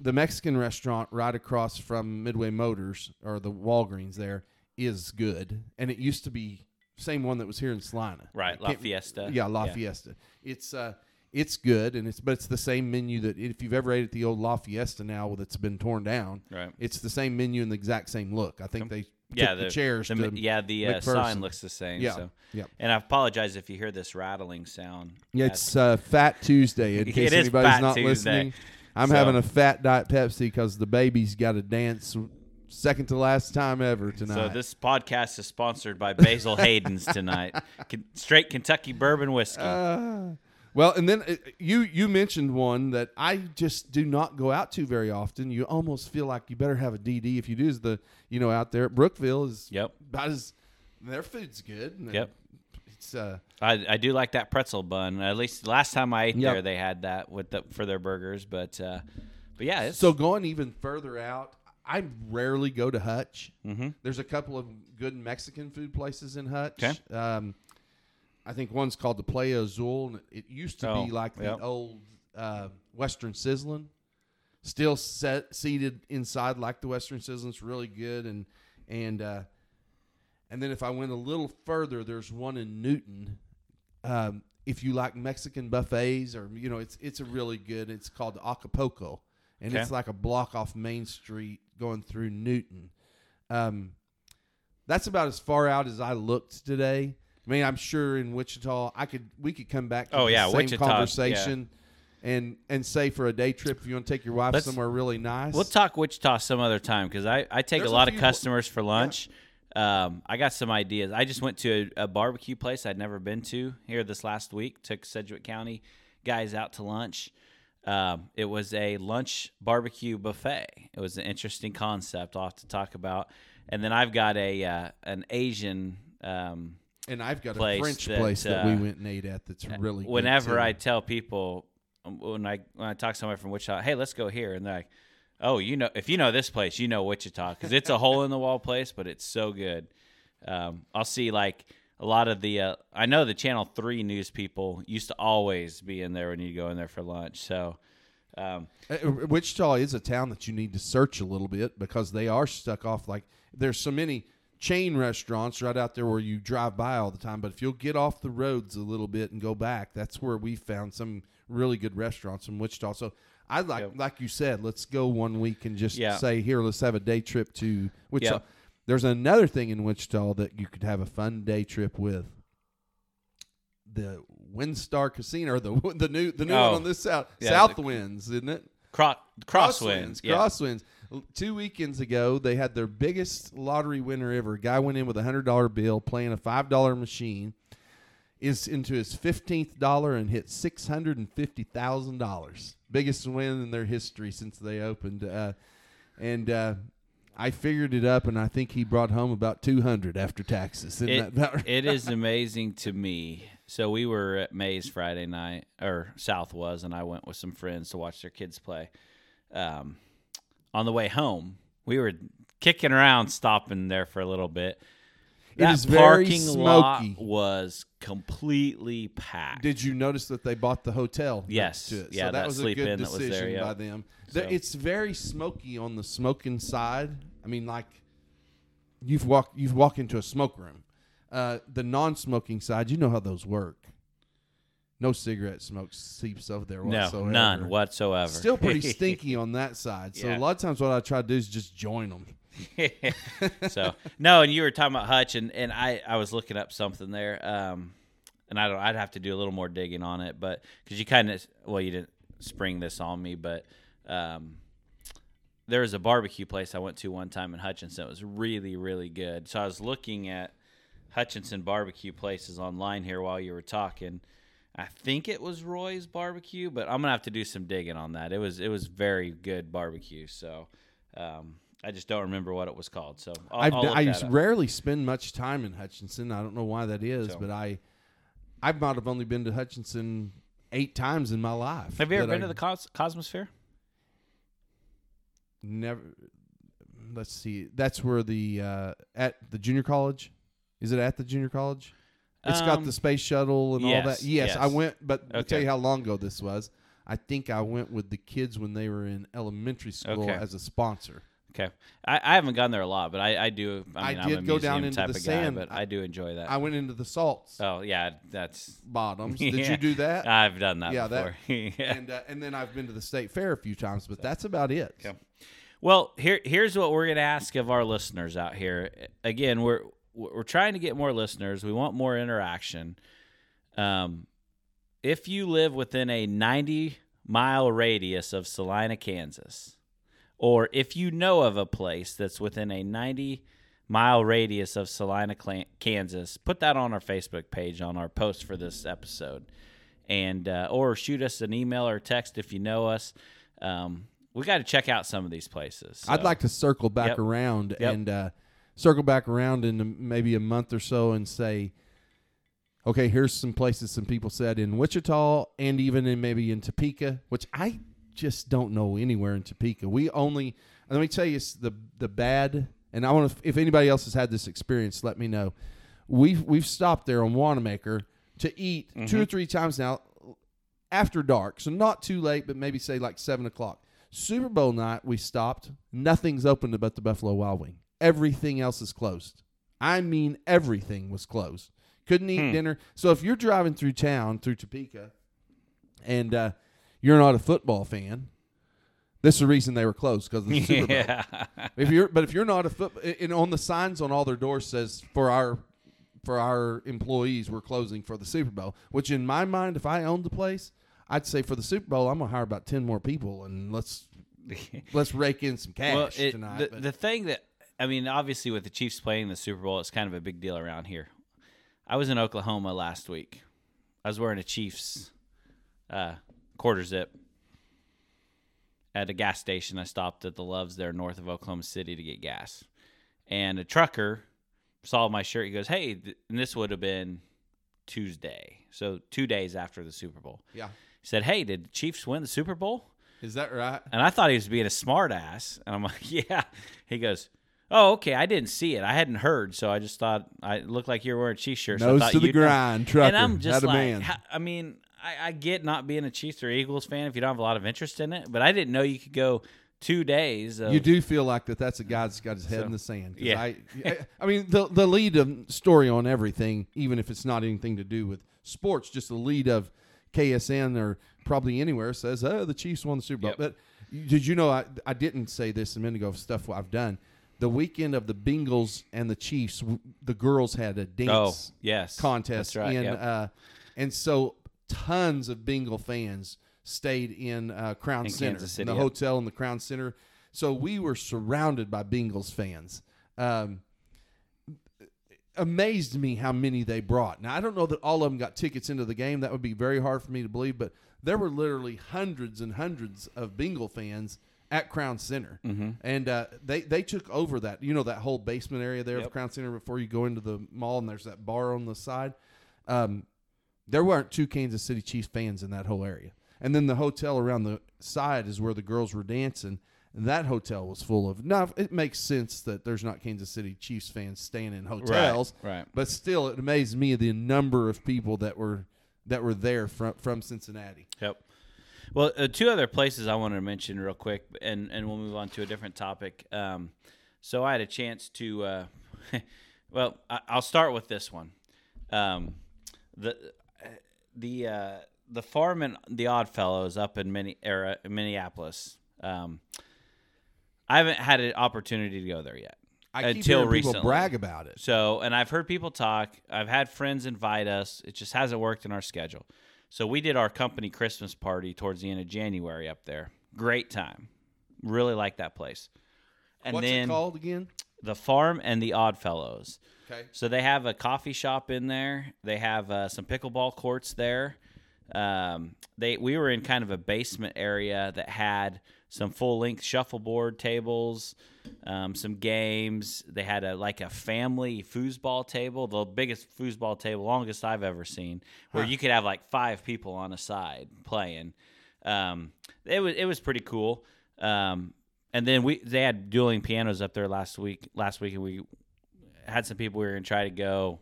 the Mexican restaurant right across from Midway Motors or the Walgreens there is good, and it used to be same one that was here in Salina. Right, I La Fiesta. Yeah, La Yeah. Fiesta. It's uh, it's good, and it's but it's the same menu that if you've ever ate at the old La Fiesta now that's been torn down. Right. It's the same menu and the exact same look. I think they Yeah, took the, chairs. the, to yeah, the uh, sign looks the same. Yeah, So. yep. And I apologize if you hear this rattling sound. Yeah, it's uh, Fat Tuesday. In case anybody's not Tuesday. listening, I'm So- having a fat diet Pepsi because the baby's got to dance second to last time ever tonight. So this podcast is sponsored by Basil Hayden's tonight. Straight Kentucky bourbon whiskey. Uh, well, and then uh, you you mentioned one that I just do not go out to very often. You almost feel like you better have a DD if you do. Is the you know out there at Brookville is Yep. about as their food's good. and Yep. It's uh I, I do like that pretzel bun. At least last time I ate Yep. there, they had that with the, for their burgers. But uh, but yeah, it's, So going even further out, I rarely go to Hutch. Mm-hmm. There's a couple of good Mexican food places in Hutch. Okay. Um, I think one's called the Playa Azul, and it used to Oh, be like the old uh, Western Sizzlin. Still set seated inside like the Western Sizzlin. It's really good, and and uh, and then if I went a little further, there's one in Newton. Um, if you like Mexican buffets, or you know, it's it's a really good. It's called Acapulco, and Okay. it's like a block off Main Street going through Newton. Um, that's about as far out as I looked today. I mean, I'm sure in Wichita, I could we could come back to Oh, the yeah, same Wichita, conversation, and and say for a day trip if you want to take your wife Let's- somewhere really nice. We'll talk Wichita some other time because I, I take There's a a lot of few- customers for lunch. Um, I got some ideas. I just went to a, a barbecue place I'd never been to here this last week. Took Sedgwick County guys out to lunch. Um, it was a lunch barbecue buffet. It was an interesting concept. I'll have to talk about. And then I've got a uh, an Asian. Um, and I've got a French that, place that we uh, went and ate at that's really. good, whenever. I tell people um, when I when I talk to somebody from Wichita, hey, let's go here, and they're like, oh, you know, if you know this place, you know Wichita because it's a hole in the wall place, but it's so good. Um, I'll see like a lot of the uh, I know the Channel Three news people used to always be in there when you go in there for lunch. So um, Uh, Wichita is a town that you need to search a little bit because they are stuck off. Like there's so many chain restaurants right out there where you drive by all the time. But if you'll get off the roads a little bit and go back, that's where we found some really good restaurants in Wichita. So I like, Yep. like you said, let's go one week and just Yeah. say here, let's have a day trip to Wichita. Yep. There's another thing in Wichita that you could have a fun day trip with. The Windstar Casino, or the the new the new Oh. one on this south Yeah, South the- Winds, isn't it? Cro- crosswinds. Yeah. Crosswinds. Two weekends ago, they had their biggest lottery winner ever. Guy went in with a hundred dollar bill, playing a five dollar machine. Is into his fifteenth dollar and hit six hundred and fifty thousand dollars. Biggest win in their history since they opened. Uh, and uh, I figured it up, and I think he brought home about two hundred after taxes. Isn't that It, about right? it is amazing to me. So we were at Maize Friday night, or South was, and I went with some friends to watch their kids play. Um, on the way home, we were kicking around, stopping there for a little bit. It That is very parking lot was completely packed. Did you notice that they bought the hotel? Yes. to it? Yeah, so that, that was a Sleep good Inn that was decision there, yeah. by them. So- It's very smoky on the smoking side. I mean, like you've walked you've walked into a smoke room. Uh, the non-smoking side, you know how those work. No cigarette smoke seeps over there no, whatsoever. none whatsoever. Still pretty stinky on that side. So Yeah. a lot of times, what I try to do is just join them. so no, and you were talking about Hutch, and, and I, I was looking up something there, um, and I don't, I'd have to do a little more digging on it, but because you kind of, well, you didn't spring this on me, but um, there was a barbecue place I went to one time in Hutchinson. It was really, really good. So I was looking at Hutchinson barbecue places online here while you were talking. I think it was Roy's barbecue, but I'm gonna have to do some digging on that. It was it was very good barbecue. So um, I just don't remember what it was called. So I'll, I'll I rarely spend much time in Hutchinson. I don't know why that is, So- but I I might have only been to Hutchinson eight times in my life. Have you ever been I to the Cos- Cosmosphere? Never. Let's see. That's where the uh, at the junior college. Is it at the junior college? It's got Um, the space shuttle and all that. yes, Yes, I went, but I'll tell you how long ago this was. I think I went with the kids when they were in elementary school Okay. as a sponsor. Okay, I, I haven't gone there a lot, but I, I do. I, I mean, I'm did go down into the sand. guy, but I- I, do enjoy that. I went into the salts oh yeah, that's bottoms. Did Yeah. you do that? I've done that Yeah, that- yeah. and uh, and then I've been to the state fair a few times, but that's about it. Okay. Well, here here's what we're going to ask of our listeners out here. Again, we're we're trying to get more listeners. We want more interaction. Um, if you live within a 90 mile radius of Salina, Kansas, or if you know of a place that's within a 90 mile radius of Salina, Kansas, put that on our Facebook page on our post for this episode, and uh, or shoot us an email or text if you know us. Um, we got to check out some of these places. I'd like to circle back Yep. around Yep. and uh, circle back around in maybe a month or so and say, okay, here's some places some people said in Wichita and even in maybe in Topeka, which I just don't know anywhere in Topeka. We only let me tell you the the bad. And I want to, if anybody else has had this experience, let me know. We've we've stopped there on Wanamaker to eat two mm-hmm. or three times now after dark, so not too late, but maybe say like seven o'clock. Super Bowl night, we stopped. Nothing's open but the Buffalo Wild Wing. Everything else is closed. I mean, everything was closed. Couldn't eat dinner. So if you're driving through town through Topeka, and uh, you're not a football fan, this is the reason they were closed because of the Super Bowl. yeah. If you're, but if you're not a foot, and on the signs on all their doors says for our for our employees, we're closing for the Super Bowl. Which in my mind, if I owned the place, I'd say for the Super Bowl, I'm gonna hire about ten more people and let's let's rake in some cash well, it, tonight. the, but- the thing that I mean, obviously, with the Chiefs playing the Super Bowl, it's kind of a big deal around here. I was in Oklahoma last week. I was wearing a Chiefs uh, quarter zip at a gas station. I stopped at the Loves there north of Oklahoma City to get gas, and a trucker saw my shirt. He goes, "Hey," th- and this would have been Tuesday, so two days after the Super Bowl. yeah, He said, "Hey, did the Chiefs win the Super Bowl?" is that right? And I thought he was being a smart ass. And I'm like, yeah. He goes, oh, okay. I didn't see it. I hadn't heard. So I just thought I looked like you were wearing a Chiefs shirts. so I Nose to the grind, trucker. And I'm just like, man. I mean, I, I get not being a Chiefs or Eagles fan if you don't have a lot of interest in it, but I didn't know you could go two days. Of, You do feel like that. That's a guy that's got his head So, in the sand. yeah. I, I, I mean, the the lead of story on everything, even if it's not anything to do with sports, just the lead of KSN or probably anywhere says, "Oh, the Chiefs won the Super Bowl." Yep. But did you know? I I didn't say this a minute ago. Of stuff I've done. The weekend of the Bengals and the Chiefs, the girls had a dance Oh, yes. contest That's right. in, yep. uh, and so tons of Bengal fans stayed in uh, Crown In Center, City, in the yep. hotel in the Crown Center. So we were surrounded by Bengals fans. Um, amazed me how many they brought. Now I don't know that all of them got tickets into the game. That would be very hard for me to believe, but there were literally hundreds and hundreds of Bengal fans at Crown Center, Mm-hmm. and uh, they they took over that you know that whole basement area there of Crown Center before you go into the mall, and there's that bar on the side. Um, there weren't two Kansas City Chiefs fans in that whole area, and then the hotel around the side is where the girls were dancing. That hotel was full of. Now it makes sense that there's not Kansas City Chiefs fans staying in hotels, right. But still, it amazed me the number of people that were that were there from from Cincinnati. Yep. Well, uh, two other places I wanted to mention real quick, and, and we'll move on to a different topic. Um, so I had a chance to, uh, well, I, I'll start with this one. Um, the the uh, the farm and the Oddfellows up in Minne- era, Minneapolis. Um, I haven't had an opportunity to go there yet. I Until hearing people recently. brag about it. So, and I've heard people talk. I've had friends invite us. It just hasn't worked in our schedule. So we did our company Christmas party towards the end of January up there. Great time. Really like that place. And What's then it called again? the farm and the Odd Fellows. Okay. So they have a coffee shop in there. They have uh, some pickleball courts there. Um, they we were in kind of a basement area that had some full length shuffleboard tables, um, some games. They had a like a family foosball table, the biggest foosball table, longest I've ever seen, where you could have like five people on a side playing. Um, it was it was pretty cool. Um, and then we they had dueling pianos up there last week. Last week, and we had some people we were gonna try to go.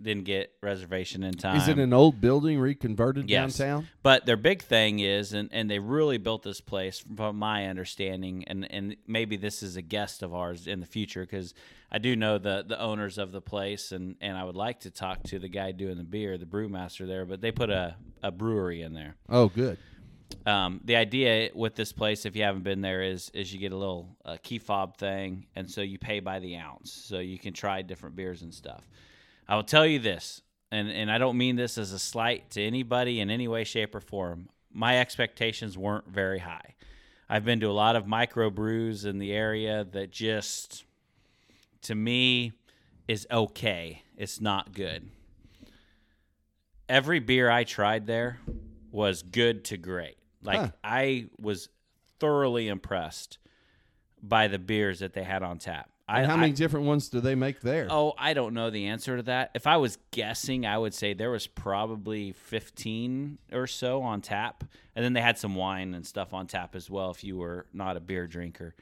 Didn't get reservation in time. Is it an old building reconverted Yes. downtown? But their big thing is, and, and they really built this place from my understanding, and, and maybe this is a guest of ours in the future because I do know the, the owners of the place, and, and I would like to talk to the guy doing the beer, the brewmaster there, but they put a, a brewery in there. Oh, good. Um, the idea with this place, if you haven't been there, is is you get a little uh, key fob thing, and so you pay by the ounce, so you can try different beers and stuff. I will tell you this, and and I don't mean this as a slight to anybody in any way, shape, or form. My expectations weren't very high. I've been to a lot of micro brews in the area that just, to me, is okay. It's not good. Every beer I tried there was good to great. Like Huh. I was thoroughly impressed by the beers that they had on tap. I, how I- many different ones do they make there? Oh, I don't know the answer to that. If I was guessing, I would say there was probably 15 or so on tap. And then they had some wine and stuff on tap as well if you were not a beer drinker.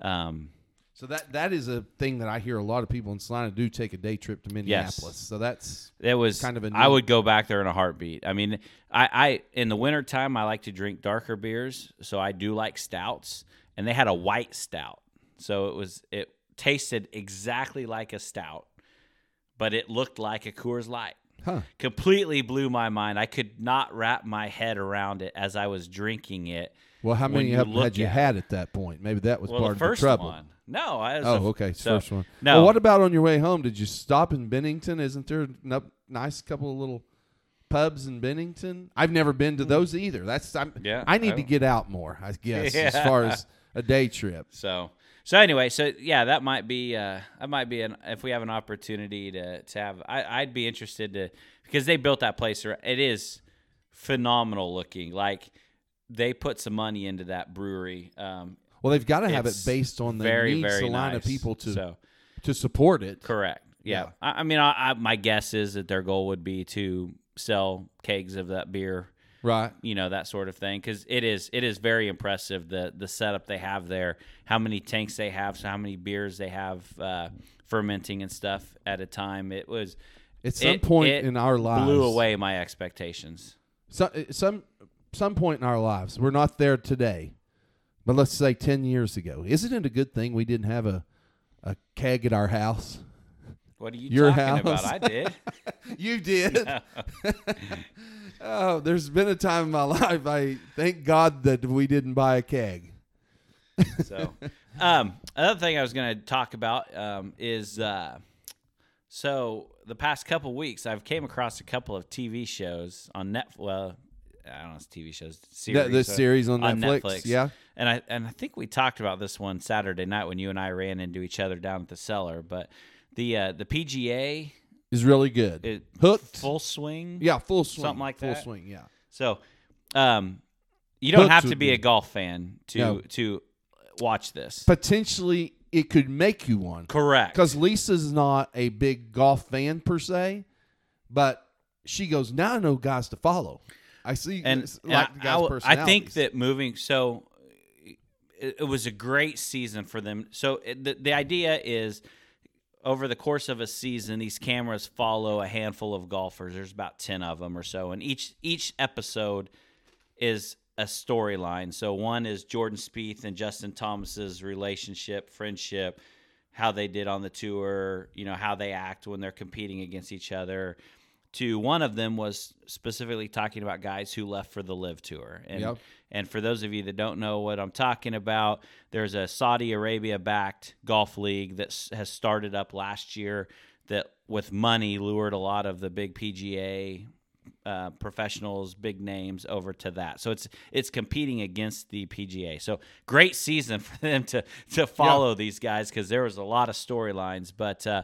Um, So that that is a thing that I hear a lot of people in Salina do take a day trip to Minneapolis. So that's it was Kind of a I would go back there in a heartbeat. I mean, I, I in the wintertime I like to drink darker beers, so I do like stouts. And they had a white stout. So it was it tasted exactly like a stout, but it looked like a Coors Light. huh. completely blew my mind. I could not wrap my head around it as I was drinking it. Well, how many of them had you had at that point? Maybe that was Well, part the of the trouble. one. No, I was Oh, the- okay. so- first one. No, Well, what about on your way home? Did you stop in Bennington? Isn't there a nice couple of little pubs in Bennington? I've never been to mm. those either. That's I'm, Yeah, I need I to get out more. I guess as far as a day trip. so so anyway, so yeah, that might be uh, that might be an if we have an opportunity to to have. I, I'd be interested to because they built that place. It is phenomenal looking. Like they put some money into that brewery. Um, Well, they've got to have it based on the very need very Salina nice. people to so to support it. Correct. Yeah. Yeah. I, I mean, I, I, my guess is that their goal would be to sell kegs of that beer, Right. you know, that sort of thing, because it is it is very impressive the the setup they have there, how many tanks they have, so how many beers they have uh, fermenting and stuff at a time. It was At some it- point it in our lives, blew away my expectations. So, some some point in our lives, we're not there today, but let's say ten years ago. Isn't it a good thing we didn't have a a keg at our house? What are you Your talking about? house. I did. You did. oh, there's been a time in my life. I thank God that we didn't buy a keg. So, Um, another thing I was going to talk about um, is uh, so the past couple weeks I've came across a couple of TV shows on Netflix. Well, I don't know, it's TV shows, series, the series on Netflix, yeah. And I and I think we talked about this one Saturday night when you and I ran into each other down at the cellar. But the uh, the PGA is really good. it, Hooked. full swing, yeah, full swing, something like full that. Full swing. Yeah, So, um, you don't Hooked have to would be a golf fan to No. to watch this. potentially it could make you one. Correct. because Lisa's not a big golf fan per se, but she goes now. I know guys to follow. I see, and, it's and like I- the I, guys' w- I think that moving so it, it was a great season for them. So it, the the idea is over the course of a season, these cameras follow a handful of golfers. There's about ten of them or so, and each each episode is a storyline. So one is Jordan Spieth and Justin Thomas's relationship, friendship, how they did on the tour, you know, how they act when they're competing against each other. To one of them was specifically talking about guys who left for the LIV Tour. And Yep. and for those of you that don't know what I'm talking about, there's a Saudi Arabia backed golf league that has started up last year that with money lured a lot of the big PGA uh, professionals, big names over to that. So it's it's competing against the PGA. So great season for them to to follow these guys because there was a lot of storylines. But uh,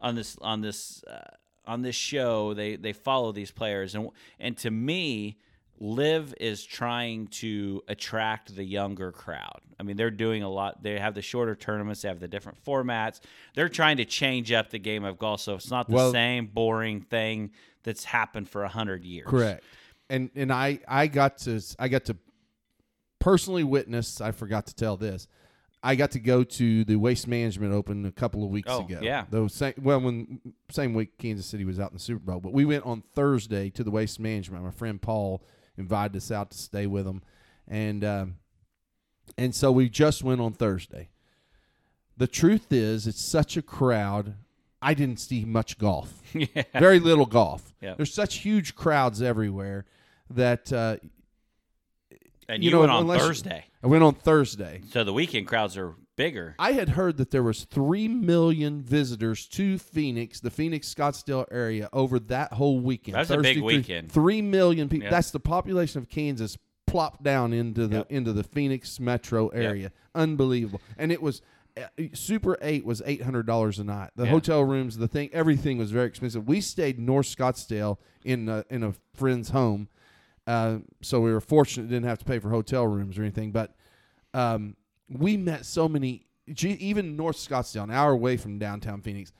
on this on this uh, on this show, they they follow these players, and and to me. LIV is trying to attract the younger crowd. I mean, they're doing a lot. They have the shorter tournaments, they have the different formats. They're trying to change up the game of golf, so it's not the Well- same boring thing that's happened for a hundred years. correct. And and I I got to I got to personally witness. I forgot to tell this. I got to go to the Waste Management Open a couple of weeks Oh, ago. yeah. Those same, well, when same week Kansas City was out in the Super Bowl, but we went on Thursday to the Waste Management. My friend Paul invited us out to stay with him, and um, and so we just went on Thursday. The truth is, it's such a crowd. I didn't see much golf. yeah. Very little golf. Yep. There's such huge crowds everywhere that uh, And You you, know, went on Thursday, I went on Thursday. so the weekend crowds are bigger. I had heard that there was three million visitors to Phoenix, the Phoenix Scottsdale area, over that whole weekend. That's a big weekend. Three million people. Yep. That's the population of Kansas plopped down into the Yep. into the Phoenix metro area. Unbelievable. And it was uh, Super Eight was eight hundred dollars a night. The Yeah. hotel rooms, the thing, everything was very expensive. We stayed North Scottsdale in a, in a friend's home, uh, so we were fortunate didn't have to pay for hotel rooms or anything. But um, we met so many, even North Scottsdale, an hour away from downtown Phoenix.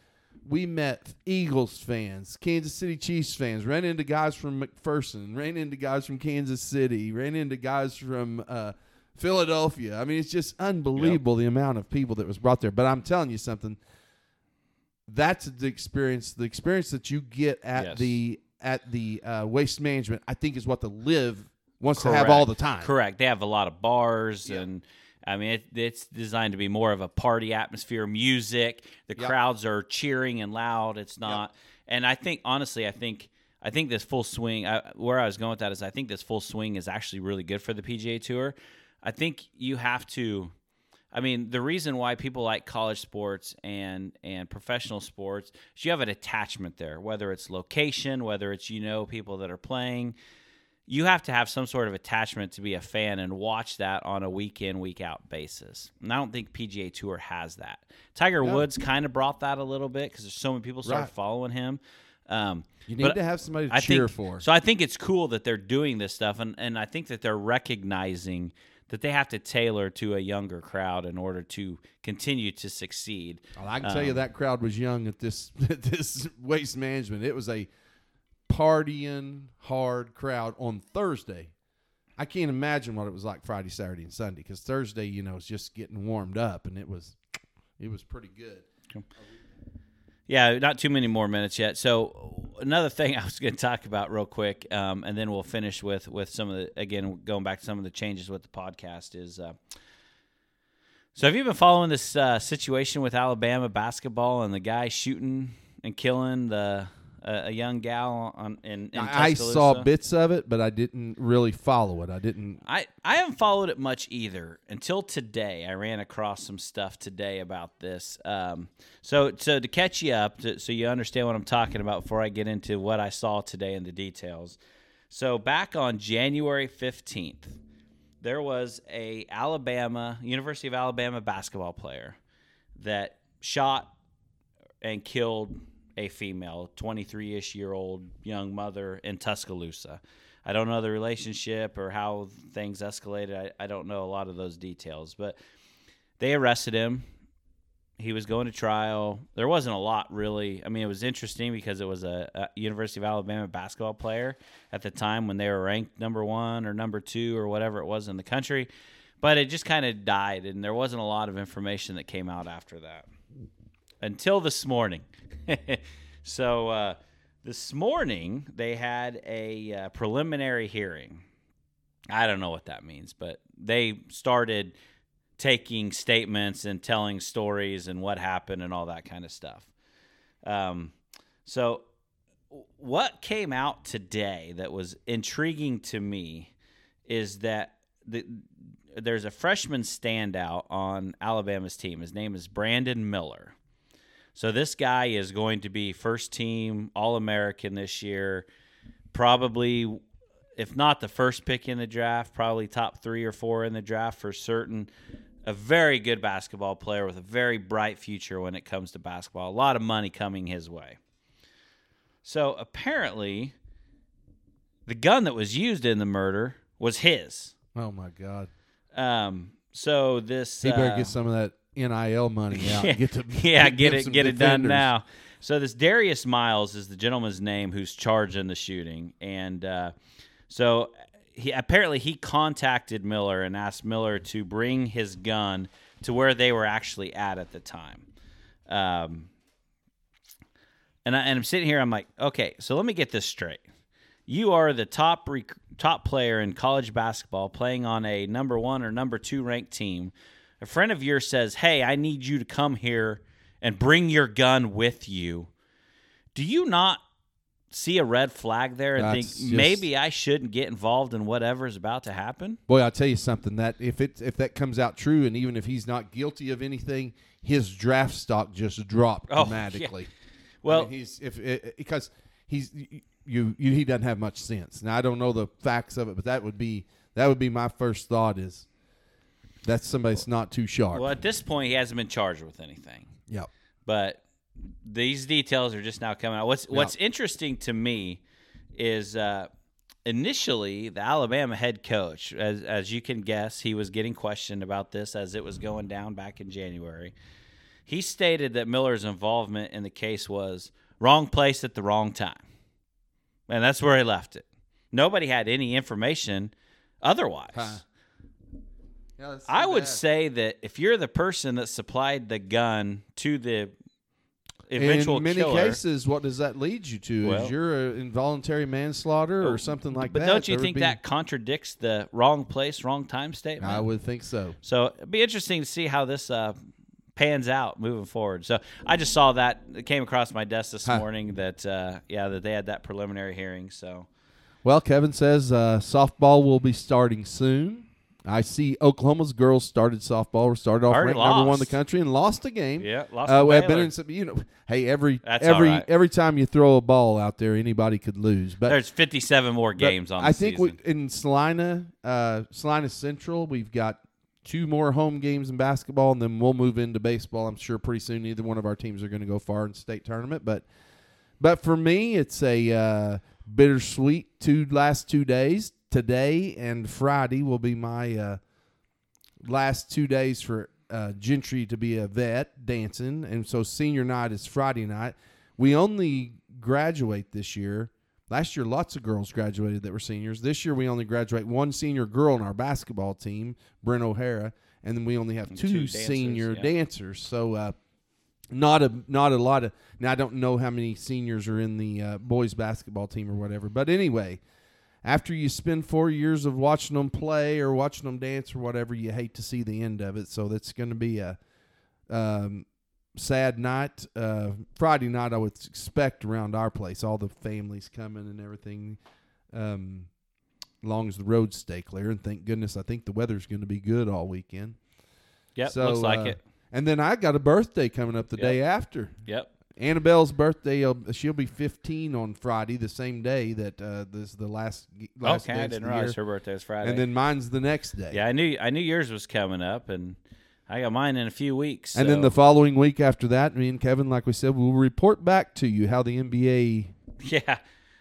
We met Eagles fans, Kansas City Chiefs fans, ran into guys from McPherson, ran into guys from Kansas City, ran into guys from uh, Philadelphia. I mean, it's just unbelievable the amount of people that was brought there. But I'm telling you something. That's the experience. The experience that you get at Yes. the at the uh, waste management, I think, is what the LIV wants to have all the time. Correct. They have a lot of bars Yeah. and. I mean, it, it's designed to be more of a party atmosphere, music. The Yep. crowds are cheering and loud. It's not, and I think honestly, I think I think this full swing. I, where I was going with that is, I think this full swing is actually really good for the PGA Tour. I think you have to. I mean, the reason why people like college sports and and professional sports is you have an attachment there, whether it's location, whether it's you know people that are playing. You have to have some sort of attachment to be a fan and watch that on a week in, week out basis. And I don't think PGA Tour has that. Tiger No. Woods kind of brought that a little bit because there's so many people started Right. following him. Um, You need to have somebody to I cheer think, for. So I think it's cool that they're doing this stuff, and, and I think that they're recognizing that they have to tailor to a younger crowd in order to continue to succeed. Well, I can tell you Um, that crowd was young at this at this waste management. It was a partying hard crowd on Thursday. I can't imagine what it was like Friday, Saturday, and Sunday because Thursday, you know, was just getting warmed up, and it was it was pretty good. Yeah, not too many more minutes yet. So another thing I was going to talk about real quick, um, and then we'll finish with with some of the again going back to some of the changes with the podcast is. Uh, so have you been following this uh, situation with Alabama basketball and the guy shooting and killing the a, a young gal on in, in I I saw bits of it, but I didn't really follow it. I didn't. I, I haven't followed it much either until today. I ran across some stuff today about this. Um, so so to catch you up, to, so you understand what I'm talking about before I get into what I saw today and the details. So back on January 15th, there was a Alabama University of Alabama basketball player that shot and killed a female, 23 ish year old young mother in Tuscaloosa. I don't know the relationship or how things escalated. I, I don't know a lot of those details, but they arrested him. He was going to trial. There wasn't a lot really. I mean, it was interesting because it was a, a University of Alabama basketball player at the time when they were ranked number one or number two or whatever it was in the country. But it just kind of died, and there wasn't a lot of information that came out after that until this morning. so uh, this morning they had a uh, preliminary hearing. I don't know what that means, but they started taking statements and telling stories and what happened and all that kind of stuff. Um, so what came out today that was intriguing to me is that the, there's a freshman standout on Alabama's team. His name is Brandon Miller. So this guy is going to be first team All American this year. Probably, if not the first pick in the draft, probably top three or four in the draft for certain. A very good basketball player with a very bright future when it comes to basketball. A lot of money coming his way. So apparently, the gun that was used in the murder was his. Oh my god! Um, so this He better uh, get some of that NIL money out. yeah, Get to, yeah, get give it, get it done now. So this Darius Miles is the gentleman's name who's charged in the shooting, and uh, so he apparently he contacted Miller and asked Miller to bring his gun to where they were actually at at the time. Um, and I, and I'm sitting here, I'm like, okay, so let me get this straight. You are the top rec- top player in college basketball, playing on a number one or number two ranked team. A friend of yours says, "Hey, I need you to come here and bring your gun with you." Do you not see a red flag there and That's think just- maybe I shouldn't get involved in whatever is about to happen? Boy, I'll tell you something. That if it if that comes out true, and even if he's not guilty of anything, his draft stock just dropped Oh, yeah. dramatically. Well, I mean, he's if eh, eh, it, because he's you, you he doesn't have much sense. Now I don't know the facts of it, but that would be that would be my first thought is that's somebody that's not too sharp. well, at this point, he hasn't been charged with anything. Yep. but these details are just now coming out. What's What's interesting to me is uh, initially the Alabama head coach, as as you can guess, he was getting questioned about this as it was going down back in January. He stated that Miller's involvement in the case was wrong place at the wrong time, and that's where he left it. Nobody had any information otherwise. Huh. Yeah, I would bad. say that if you're the person that supplied the gun to the eventual in many killer, cases, what does that lead you to? Well- is you're a involuntary manslaughter Oh, or something like but that? don't you think be- that contradicts the wrong place, wrong time statement? I would think so. So it'd be interesting to see how this uh, pans out moving forward. So I just saw that it came across my desk this Huh. morning that uh, yeah that they had that preliminary hearing. So Well, Kevin says uh, softball will be starting soon. I see Oklahoma's girls started softball. Started off Already ranked number one in the lost. country and lost a game. Yeah, lost uh, we have been Baylor. in some. You know, hey, every That's every all right. every time you throw a ball out there, anybody could lose. But there's 57 more but games on. The I think we, in Salina, uh, Salina Central, we've got two more home games in basketball, and then we'll move into baseball. I'm sure pretty soon neither one of our teams are going to go far in state tournament, but but for me, it's a uh, bittersweet two last two days. Today and Friday will be my uh, last two days for uh, Jentry to be a vet dancing, and so senior night is Friday night. We only graduate this year. Last year, lots of girls graduated that were seniors. This year, we only graduate one senior girl in our basketball team, Brent O'Hara, and then we only have two, two dancers, senior yeah. dancers. So, uh, not a not a lot of. Now, I don't know how many seniors are in the uh, boys basketball team or whatever, but anyway, after you spend four years of watching them play or watching them dance or whatever, you hate to see the end of it. So that's going to be a um, sad night. Uh, Friday night, I would expect around our place, all the families coming and everything. Um, long as the roads stay clear, and thank goodness, I think the weather's going to be good all weekend. Yep, So, looks like uh, it. And then I got a birthday coming up the Yep. day after. Yep. Annabelle's birthday. Uh, she'll be 15 on Friday, the same day that uh, this is the last. last Okay, I didn't realize year. her birthday was Friday. And then mine's the next day. yeah, I knew I knew yours was coming up, and I got mine in a few weeks. And then the following week after that, me and Kevin, like we said, will report back to you how the NBA yeah,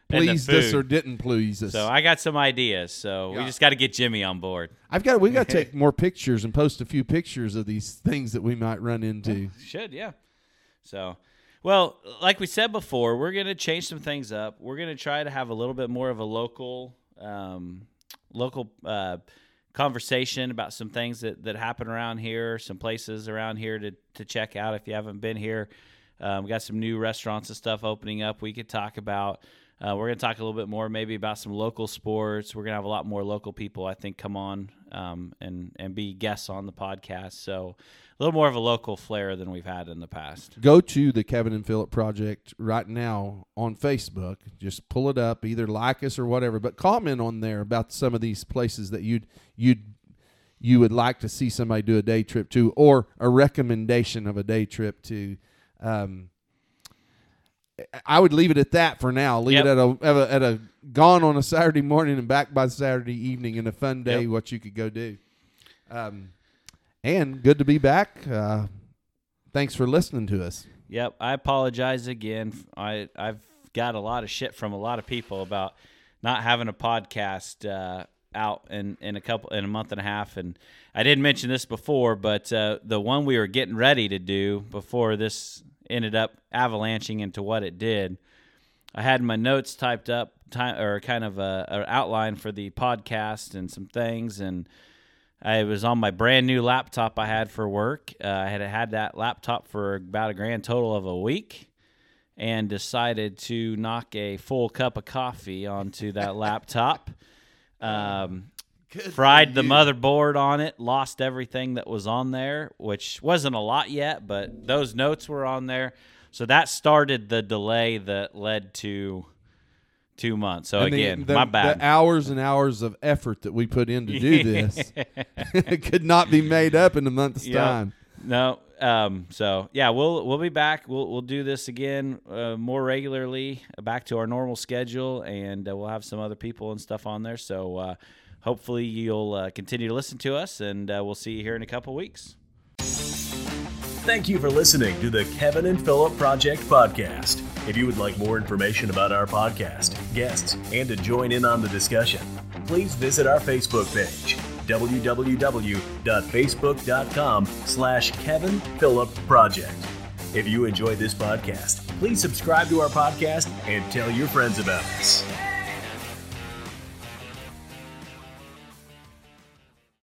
pleased us or didn't please us. So I got some ideas. So we just got to get Jimmy on board. I've got we got to take more pictures and post a few pictures of these things that we might run into. Should yeah. So, well, like we said before, we're gonna change some things up. We're gonna try to have a little bit more of a local, um, local uh, conversation about some things that that happen around here, some places around here to to check out if you haven't been here. Um, we got some new restaurants and stuff opening up. We could talk about. Uh, we're going to talk a little bit more, maybe about some local sports. We're going to have a lot more local people, I think, come on um, and and be guests on the podcast. So little more of a local flair than we've had in the past. Go to the Kevin and Phillip Project right now on Facebook. Just pull it up, either like us or whatever, but comment on there about some of these places that you'd you'd you would like to see somebody do a day trip to, or a recommendation of a day trip to. Um, I would leave it at that for now. Leave Yep. it at a, at a at a gone on a Saturday morning and back by Saturday evening and a fun day. Yep. What you could go do. Um, and good to be back. Uh, thanks for listening to us. Yep, I apologize again. I I've got a lot of shit from a lot of people about not having a podcast uh, out in, in a couple in a month and a half, and I didn't mention this before, but uh, the one we were getting ready to do before this ended up avalanching into what it did. I had my notes typed up, time or kind of a, a outline for the podcast and some things, and I was on my brand new laptop I had for work. Uh, I had had that laptop for about a grand total of a week, and decided to knock a full cup of coffee onto that laptop. Um, fried the motherboard on it, lost everything that was on there, which wasn't a lot yet, but those notes were on there. So that started the delay that led to two months. So And the- again, the, my bad. The hours and hours of effort that we put in to do this could not be made up in a month's Yep. time. No. Um, so yeah, we'll we'll be back. We'll we'll do this again uh, more regularly, back to our normal schedule, and uh, we'll have some other people and stuff on there. So uh, hopefully you'll uh, continue to listen to us, and uh, we'll see you here in a couple weeks. Thank you for listening to the Kevin and Philip Project podcast. If you would like more information about our podcast, guests, and to join in on the discussion, please visit our Facebook page, www.facebook.com slash Kevin Philip Project. If you enjoyed this podcast, please subscribe to our podcast and tell your friends about us.